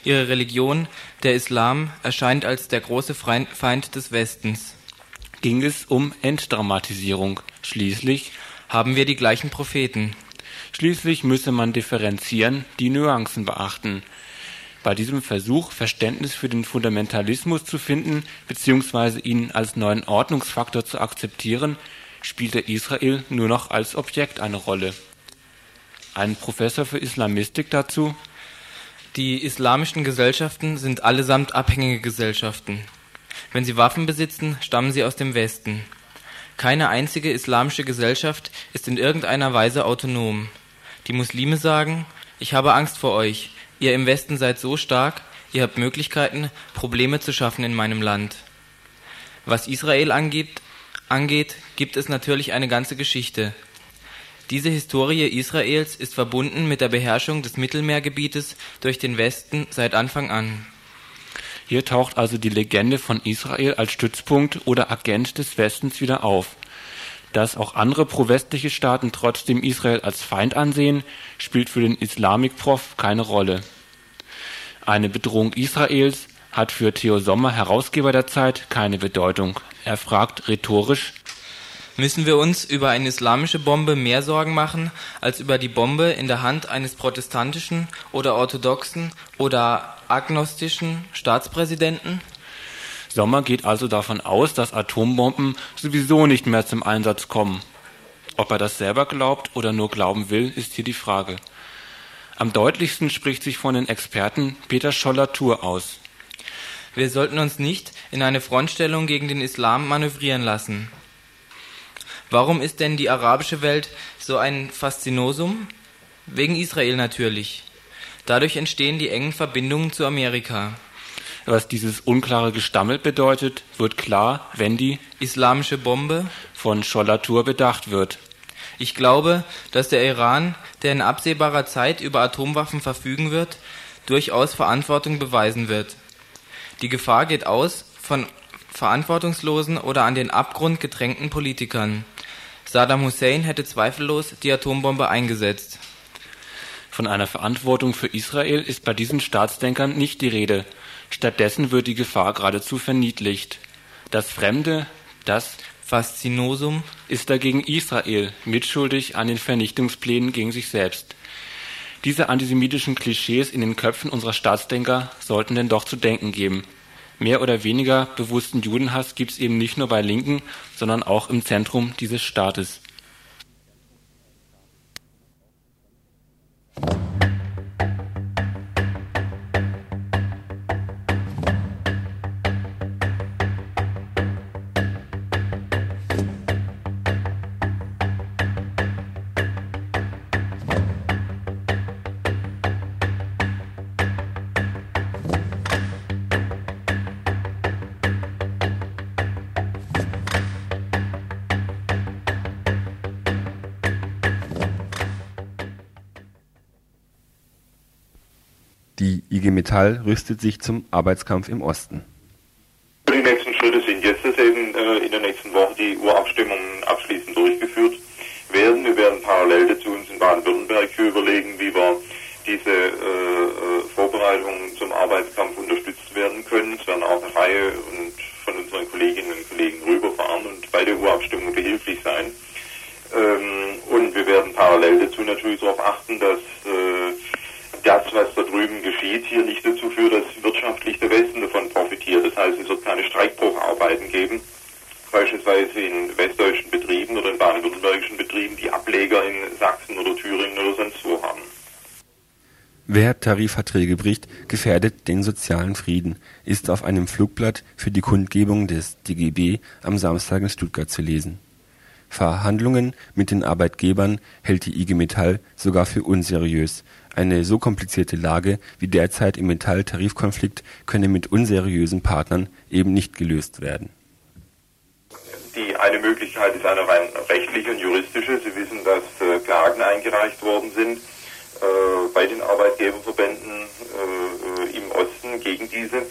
Ihre Religion, der Islam, erscheint als der große Feind des Westens. ging es um Entdramatisierung. Schließlich Haben wir die gleichen Propheten. Schließlich müsse man differenzieren, die Nuancen beachten. Bei diesem Versuch, Verständnis für den Fundamentalismus zu finden bzw. ihn als neuen Ordnungsfaktor zu akzeptieren, spielte Israel nur noch als Objekt eine Rolle. Ein Professor für Islamistik dazu Die islamischen Gesellschaften sind allesamt abhängige Gesellschaften. Wenn sie Waffen besitzen, stammen sie aus dem Westen. Keine einzige islamische Gesellschaft ist in irgendeiner Weise autonom. Die Muslime sagen, ich habe Angst vor euch, ihr im Westen seid so stark, ihr habt Möglichkeiten, Probleme zu schaffen in meinem Land. Was Israel angeht, angeht, gibt es natürlich eine ganze Geschichte. Diese Historie Israels ist verbunden mit der Beherrschung des Mittelmeergebietes durch den Westen seit Anfang an. Hier taucht also die Legende von Israel als Stützpunkt oder Agent des Westens wieder auf. Dass auch andere pro-westliche Staaten trotzdem Israel als Feind ansehen, spielt für den Islamik-Prof keine Rolle. Eine Bedrohung Israels hat für Theo Sommer, Herausgeber der Zeit, keine Bedeutung. Er fragt rhetorisch, Müssen wir uns über eine islamische Bombe mehr Sorgen machen als über die Bombe in der Hand eines protestantischen oder orthodoxen oder agnostischen Staatspräsidenten? Sommer geht also davon aus, dass Atombomben sowieso nicht mehr zum Einsatz kommen. Ob er das selber glaubt oder nur glauben will, ist hier die Frage. Am deutlichsten spricht sich von den Experten Peter Scholler-Tour aus. Wir sollten uns nicht in eine Frontstellung gegen den Islam manövrieren lassen. Warum ist denn die arabische Welt so ein Faszinosum? Wegen Israel natürlich. Dadurch entstehen die engen Verbindungen zu Amerika. Was dieses unklare Gestammel bedeutet, wird klar, wenn die islamische Bombe von Schollatur bedacht wird. Ich glaube, dass der Iran, der in absehbarer Zeit über Atomwaffen verfügen wird, durchaus Verantwortung beweisen wird. Die Gefahr geht aus von verantwortungslosen oder an den Abgrund gedrängten Politikern. Saddam Hussein hätte zweifellos die Atombombe eingesetzt. Von einer Verantwortung für Israel ist bei diesen Staatsdenkern nicht die Rede. Stattdessen wird die Gefahr geradezu verniedlicht. Das Fremde, das Faszinosum ist dagegen Israel mitschuldig an den Vernichtungsplänen gegen sich selbst. Diese antisemitischen Klischees in den Köpfen unserer Staatsdenker sollten denn doch zu denken geben. Mehr oder weniger bewussten Judenhass gibt es eben nicht nur bei Linken, sondern auch im Zentrum dieses Staates. Metall rüstet sich zum Arbeitskampf im Osten. Die nächsten Schritte sind jetzt, dass eben äh, in der nächsten Woche die Urabstimmungen abschließend durchgeführt werden. Wir werden parallel dazu uns in Baden-Württemberg überlegen, wie wir diese äh, äh, Vorbereitungen zum Arbeitskampf unterstützt werden können. Es werden auch eine Reihe und von unseren Kolleginnen und Kollegen rüberfahren und bei der Urabstimmung behilflich sein. Ähm, und wir werden parallel dazu natürlich darauf achten, dass äh, das, was da drüben geschieht, hier nicht dazu führt, dass wirtschaftlich der Westen davon profitiert. Das heißt, es wird keine Streikbrucharbeiten geben, beispielsweise in westdeutschen Betrieben oder in baden-württembergischen Betrieben, die Ableger in Sachsen oder Thüringen oder sonst wo haben. Wer Tarifverträge bricht, gefährdet den sozialen Frieden, ist auf einem Flugblatt für die Kundgebung des DGB am Samstag in Stuttgart zu lesen. Verhandlungen mit den Arbeitgebern hält die IG Metall sogar für unseriös. Eine so komplizierte Lage wie derzeit im Metall-Tarifkonflikt könne mit unseriösen Partnern eben nicht gelöst werden. Die eine Möglichkeit ist eine rein rechtliche und juristische. Sie wissen, dass äh, Klagen eingereicht worden sind äh, bei den Arbeitgeberverbänden äh, im Osten gegen diese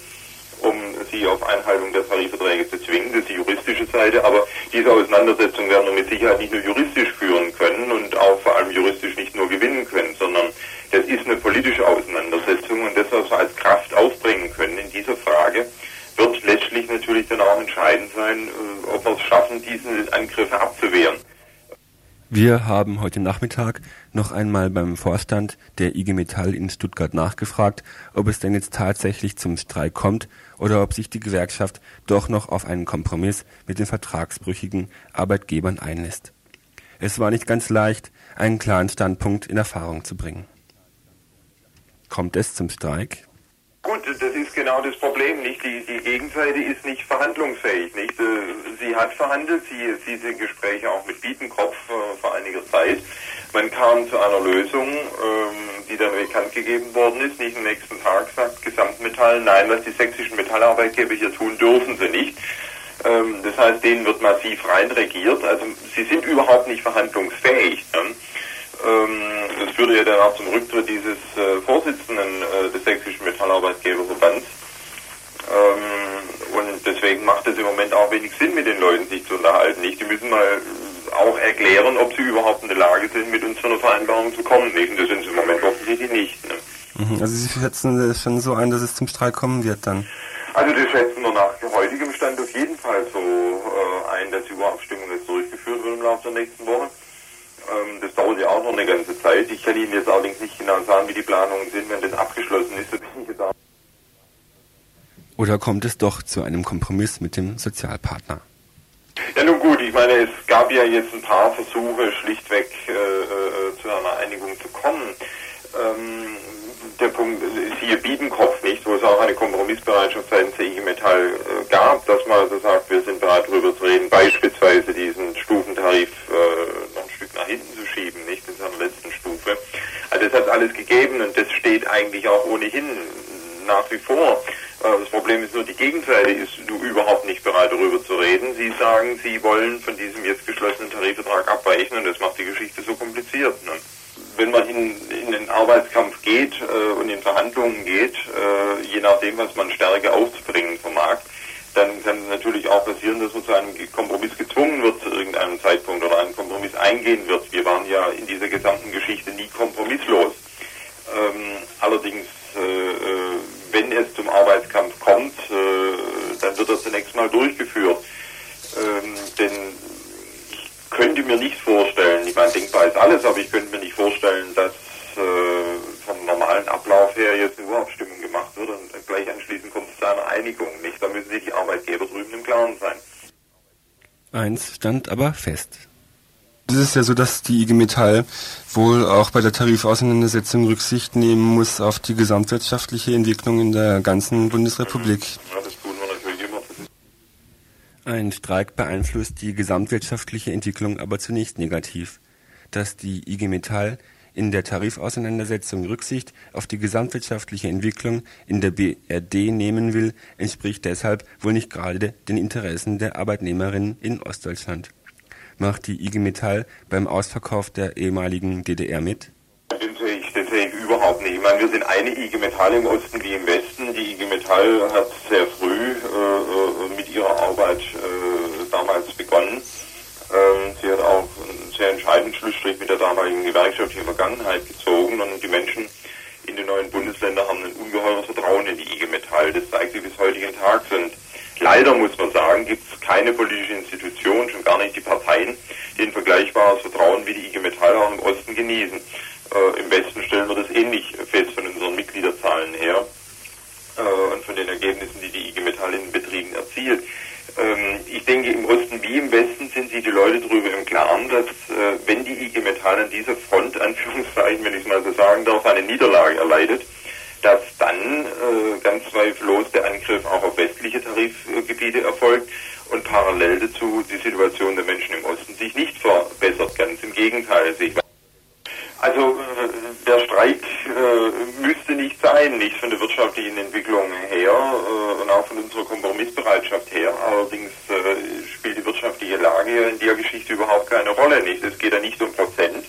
um sie auf Einhaltung der Tarifverträge zu zwingen. Das ist die juristische Seite, aber diese Auseinandersetzung werden wir mit Sicherheit nicht nur juristisch führen können und auch vor allem juristisch nicht nur gewinnen können, sondern das ist eine politische Auseinandersetzung und das, was wir als Kraft aufbringen können in dieser Frage, wird letztlich natürlich dann auch entscheidend sein, äh, ob wir es schaffen, diese Angriffe abzuwehren. Wir haben heute Nachmittag noch einmal beim Vorstand der IG Metall in Stuttgart nachgefragt, ob es denn jetzt tatsächlich zum Streik kommt oder ob sich die Gewerkschaft doch noch auf einen Kompromiss mit den vertragsbrüchigen Arbeitgebern einlässt. Es war nicht ganz leicht, einen klaren Standpunkt in Erfahrung zu bringen. Kommt es zum Streik? Gut, das ist genau das Problem, nicht? Die, die Gegenseite ist nicht verhandlungsfähig, nicht? Äh, sie hat verhandelt, sie, diese Gespräche auch mit Bietenkopf äh, vor einiger Zeit. Man kam zu einer Lösung, ähm, die dann bekannt gegeben worden ist. Nicht am nächsten Tag sagt Gesamtmetall, nein, was die sächsischen Metallarbeitgeber hier tun, dürfen sie nicht. Ähm, das heißt, denen wird massiv reinregiert. Also sie sind überhaupt nicht verhandlungsfähig. Ne? Ähm, das führte ja dann auch zum Rücktritt dieses äh, Vorsitzenden äh, des Sächsischen Metallarbeitgeberverbands. Ähm, und deswegen macht es im Moment auch wenig Sinn, mit den Leuten sich zu unterhalten. Nicht? Die müssen mal auch erklären, ob sie überhaupt in der Lage sind, mit uns zu einer Vereinbarung zu kommen. Nicht? Und das sind sie im Moment offensichtlich nicht. Ne? Mhm. Also Sie schätzen es schon so ein, dass es zum Streik kommen wird dann? Also das schätzen wir nach heutigem Stand auf jeden Fall so äh, ein, dass die Urabstimmung jetzt durchgeführt wird im Laufe der nächsten Woche. Ähm, das dauert ja auch noch eine ganze Zeit. Ich kann Ihnen jetzt allerdings nicht genau sagen, wie die Planungen sind, wenn das abgeschlossen ist. Bin ich jetzt auch Oder kommt es doch zu einem Kompromiss mit dem Sozialpartner? Ja, nun gut, ich meine, es gab ja jetzt ein paar Versuche, schlichtweg äh, äh, zu einer Einigung zu kommen. Ähm, der Punkt ist hier Biedenkopf nicht, wo es auch eine Kompromissbereitschaft seitens der IG Metall äh, gab, dass man also sagt, wir sind bereit darüber zu reden, beispielsweise diesen Stufentarif äh, noch ein Stück nach hinten zu schieben, nicht in seiner letzten Stufe. Also das hat alles gegeben und das steht eigentlich auch ohnehin nach wie vor. Äh, das Problem ist nur, die Gegenseite ist nur überhaupt nicht bereit, darüber zu reden. Sie sagen, sie wollen von diesem jetzt geschlossenen Tarifvertrag abweichen und das macht die Geschichte so kompliziert. Ne? Wenn man in, in den Arbeitskampf geht äh, und in Verhandlungen geht, äh, je nachdem, was man Stärke aufzubringen vermag, dann kann es natürlich auch passieren, dass man zu einem Kompromiss gezwungen wird zu irgendeinem Zeitpunkt oder einen Kompromiss eingehen wird. Wir waren ja in dieser gesamten Geschichte nie kompromisslos. Ähm, allerdings, äh, äh wenn es zum Arbeitskampf kommt, äh, dann wird er zunächst mal durchgeführt. Ähm, denn könnte mir nicht vorstellen, ich meine, denkbar ist alles, aber ich könnte mir nicht vorstellen, dass äh, vom normalen Ablauf her jetzt eine Urabstimmung gemacht wird und gleich anschließend kommt es zu einer Einigung. Nicht? Da müssen sich die Arbeitgeber drüben im Klaren sein. Eins stand aber fest. Es ist ja so, dass die IG Metall wohl auch bei der Tarifauseinandersetzung Rücksicht nehmen muss auf die gesamtwirtschaftliche Entwicklung in der ganzen Bundesrepublik. Ja, das tun wir natürlich immer. Ein Streik beeinflusst die gesamtwirtschaftliche Entwicklung aber zunächst negativ. Dass die IG Metall in der Tarifauseinandersetzung Rücksicht auf die gesamtwirtschaftliche Entwicklung in der BRD nehmen will, entspricht deshalb wohl nicht gerade den Interessen der Arbeitnehmerinnen in Ostdeutschland. Macht die IG Metall beim Ausverkauf der ehemaligen DDR mit? Ich, meine, wir sind eine IG Metall im Osten wie im Westen. Die IG Metall hat sehr früh äh, mit ihrer Arbeit äh, damals begonnen. Ähm, sie hat auch einen sehr entscheidenden Schlussstrich mit der damaligen gewerkschaftlichen Vergangenheit gezogen und die Menschen in den neuen Bundesländern haben ein ungeheures Vertrauen in die IG Metall. Das zeigt sich bis heutigen Tag. Und leider muss man sagen, gibt es keine politische Institution, schon gar nicht die Parteien, die ein vergleichbares Vertrauen wie die IG Metall auch im Osten genießen. Äh, Im Westen stellen wir das ähnlich fest von unseren Mitgliederzahlen her äh, und von den Ergebnissen, die die IG Metall in den Betrieben erzielt. Ähm, ich denke, im Osten wie im Westen sind sich die Leute darüber im Klaren, dass äh, wenn die IG Metall an dieser Front, Anführungszeichen, wenn ich es mal so sagen darf, eine Niederlage erleidet, dass dann äh, ganz zweifellos der Angriff auch auf westliche Tarifgebiete erfolgt und parallel dazu die Situation der Menschen im Osten sich nicht verbessert, ganz im Gegenteil. Sich also äh, der Streik äh, müsste nicht sein, nicht von der wirtschaftlichen Entwicklung her äh, und auch von unserer Kompromissbereitschaft her. Allerdings äh, spielt die wirtschaftliche Lage in der Geschichte überhaupt keine Rolle. Nicht. Es geht ja nicht um Prozent,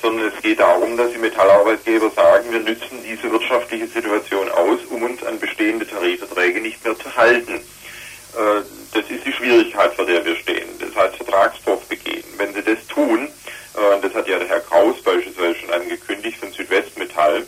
sondern es geht darum, dass die Metallarbeitgeber sagen, wir nützen diese wirtschaftliche Situation aus, um uns an bestehende Tarifverträge nicht mehr zu halten. Äh, das ist die Schwierigkeit, vor der wir stehen. Das heißt Vertragsbruch begehen. Wenn sie das tun, das hat ja der Herr Kraus beispielsweise schon angekündigt von Südwestmetall.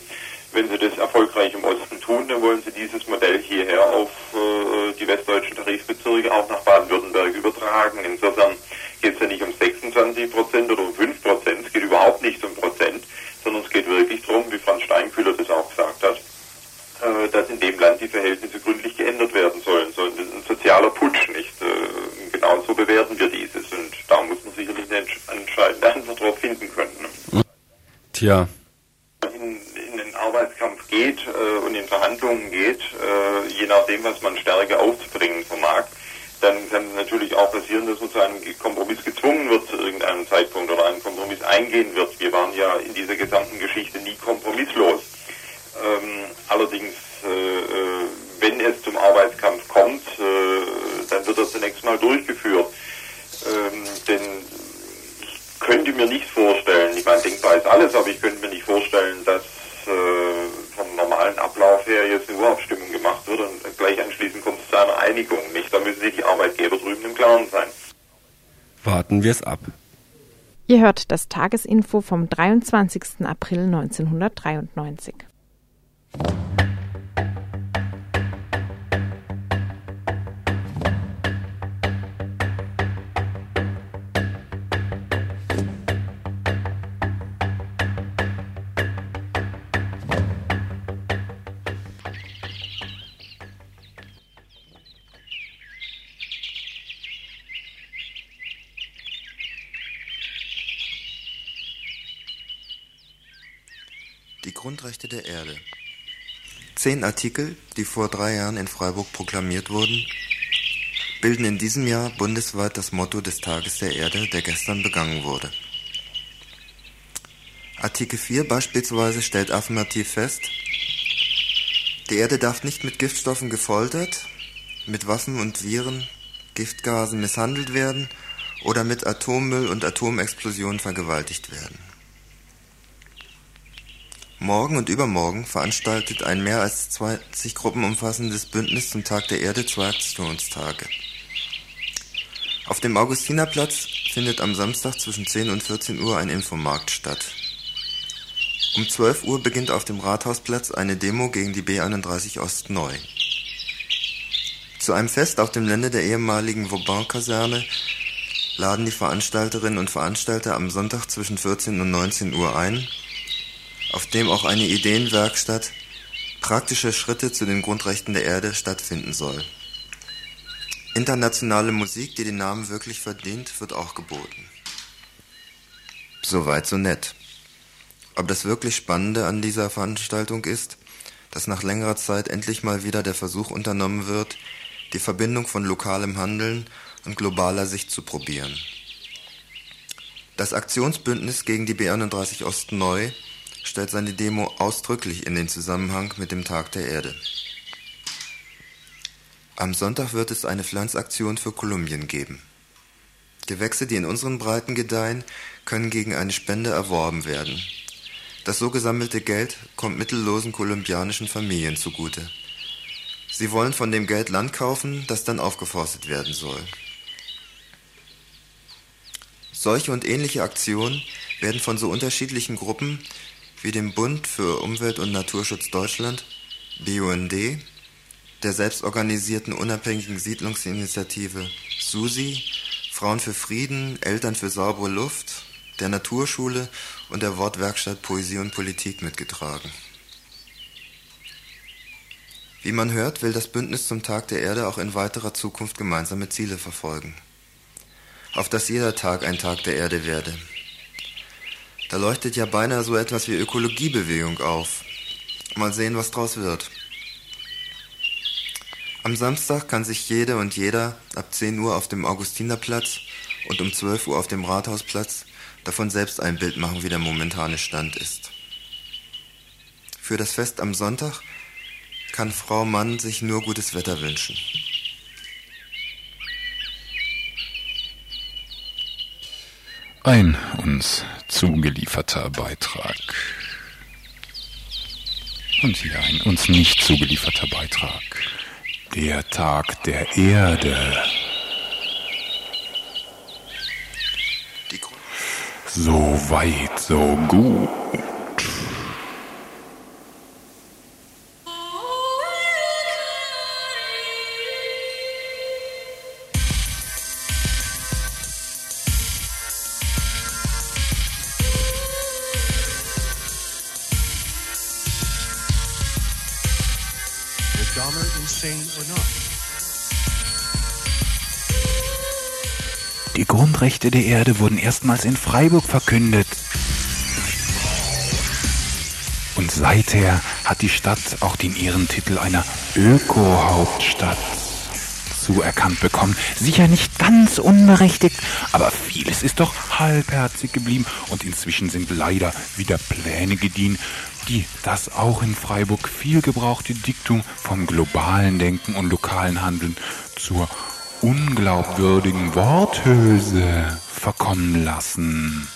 Wenn Sie das erfolgreich im Osten tun, dann wollen Sie dieses Modell hierher auf äh, die westdeutschen Tarifbezirke auch nach Baden-Württemberg übertragen. Insofern geht es ja nicht um 26 Prozent oder um 5 Prozent, es geht überhaupt nicht um Prozent, sondern es geht wirklich darum, wie Franz Steinkühler das auch gesagt hat, äh, dass in dem Land die Verhältnisse gründlich geändert werden sollen. ist ein sozialer Putsch, nicht? Genauso bewerten wir dieses und da muss man sicherlich eine entscheidende Antwort darauf finden können. Tja. In, in den Arbeitskampf geht äh, und in Verhandlungen geht, äh, je nachdem, was man Stärke aufzubringen vermag, dann kann es natürlich auch passieren, dass man zu einem Kompromiss gezwungen wird zu irgendeinem Zeitpunkt oder einen Kompromiss eingehen wird. Wir waren ja in dieser gesamten Geschichte nie kompromisslos. Ähm, allerdings, äh, äh wenn es zum Arbeitskampf kommt, äh, dann wird er zunächst mal durchgeführt. Ähm, denn ich könnte mir nicht vorstellen, ich meine, denkbar ist alles, aber ich könnte mir nicht vorstellen, dass äh, vom normalen Ablauf her jetzt eine Urabstimmung gemacht wird und gleich anschließend kommt es zu einer Einigung. Nicht, da müssen sich die Arbeitgeber drüben im Klaren sein. Warten wir es ab. Ihr hört das Tagesinfo vom 23. April 1993. Grundrechte der Erde. Zehn Artikel, die vor drei Jahren in Freiburg proklamiert wurden, bilden in diesem Jahr bundesweit das Motto des Tages der Erde, der gestern begangen wurde. Artikel 4 beispielsweise stellt affirmativ fest, die Erde darf nicht mit Giftstoffen gefoltert, mit Waffen und Viren, Giftgasen misshandelt werden oder mit Atommüll und Atomexplosionen vergewaltigt werden. Morgen und übermorgen veranstaltet ein mehr als 20 Gruppen umfassendes Bündnis zum Tag der Erde zwei Aktionstage. Auf dem Augustinerplatz findet am Samstag zwischen 10 und 14 Uhr ein Infomarkt statt. Um 12 Uhr beginnt auf dem Rathausplatz eine Demo gegen die B31 Ost neu. Zu einem Fest auf dem Gelände der ehemaligen Vauban-Kaserne laden die Veranstalterinnen und Veranstalter am Sonntag zwischen 14 und 19 Uhr ein auf dem auch eine Ideenwerkstatt Praktische Schritte zu den Grundrechten der Erde stattfinden soll. Internationale Musik, die den Namen wirklich verdient, wird auch geboten. Soweit so nett. Aber das wirklich Spannende an dieser Veranstaltung ist, dass nach längerer Zeit endlich mal wieder der Versuch unternommen wird, die Verbindung von lokalem Handeln und globaler Sicht zu probieren. Das Aktionsbündnis gegen die B31 Ost neu stellt seine Demo ausdrücklich in den Zusammenhang mit dem Tag der Erde. Am Sonntag wird es eine Pflanzaktion für Kolumbien geben. Gewächse, die in unseren Breiten gedeihen, können gegen eine Spende erworben werden. Das so gesammelte Geld kommt mittellosen kolumbianischen Familien zugute. Sie wollen von dem Geld Land kaufen, das dann aufgeforstet werden soll. Solche und ähnliche Aktionen werden von so unterschiedlichen Gruppen wie dem Bund für Umwelt und Naturschutz Deutschland, BUND, der selbstorganisierten unabhängigen Siedlungsinitiative SUSI, Frauen für Frieden, Eltern für saubere Luft, der Naturschule und der Wortwerkstatt Poesie und Politik mitgetragen. Wie man hört, will das Bündnis zum Tag der Erde auch in weiterer Zukunft gemeinsame Ziele verfolgen. Auf dass jeder Tag ein Tag der Erde werde. Da leuchtet ja beinahe so etwas wie Ökologiebewegung auf. Mal sehen, was draus wird. Am Samstag kann sich jede und jeder ab 10 Uhr auf dem Augustinerplatz und um 12 Uhr auf dem Rathausplatz davon selbst ein Bild machen, wie der momentane Stand ist. Für das Fest am Sonntag kann Frau Mann sich nur gutes Wetter wünschen. Ein uns zugelieferter Beitrag. Und hier ein uns nicht zugelieferter Beitrag. Der Tag der Erde. So weit, so gut. Grundrechte der Erde wurden erstmals in Freiburg verkündet. Und seither hat die Stadt auch den Ehrentitel einer Öko-Hauptstadt zuerkannt bekommen. Sicher nicht ganz unberechtigt, aber vieles ist doch halbherzig geblieben und inzwischen sind leider wieder Pläne gediehen, die das auch in Freiburg viel gebrauchte Diktum vom globalen Denken und lokalen Handeln zur unglaubwürdigen Worthülse verkommen lassen.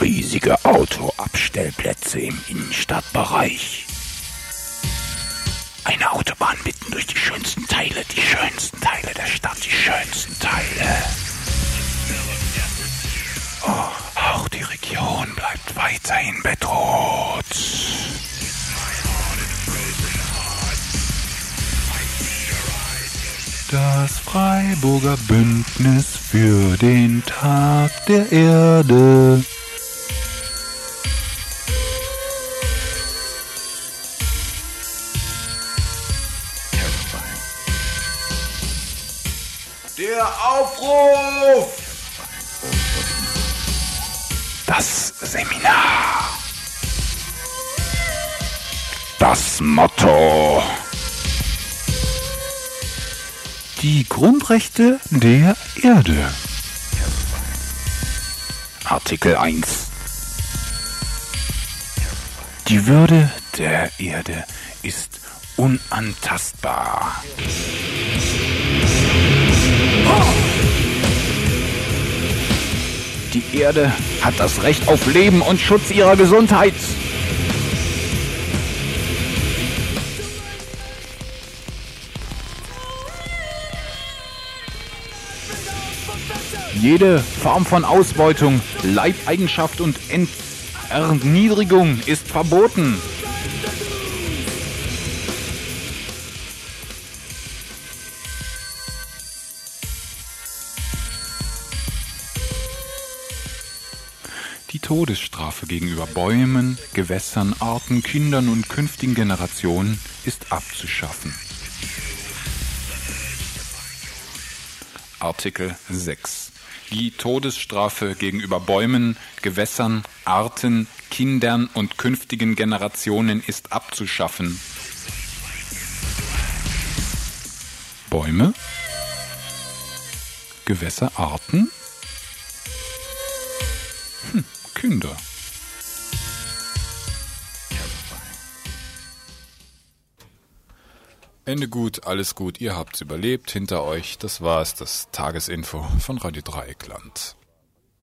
Riesige Autoabstellplätze im Innenstadtbereich. Eine Autobahn mitten durch die schönsten Teile, die schönsten Teile der Stadt, die schönsten Teile. Oh, auch die Region bleibt weiterhin bedroht. Das Freiburger Bündnis für den Tag der Erde. Der Aufruf! Das Seminar. Das Motto. Die Grundrechte der Erde. Artikel 1. Die Würde der Erde ist unantastbar. Die Erde hat das Recht auf Leben und Schutz ihrer Gesundheit. Jede Form von Ausbeutung, Leibeigenschaft und Erniedrigung ist verboten. Die Todesstrafe gegenüber Bäumen, Gewässern, Arten, Kindern und künftigen Generationen ist abzuschaffen. Artikel 6. Die Todesstrafe gegenüber Bäumen, Gewässern, Arten, Kindern und künftigen Generationen ist abzuschaffen. Bäume, Gewässer, Arten, hm, Kinder. Ende gut, alles gut, ihr habt's überlebt, hinter euch, das war's, das Tagesinfo von Radio Dreieckland.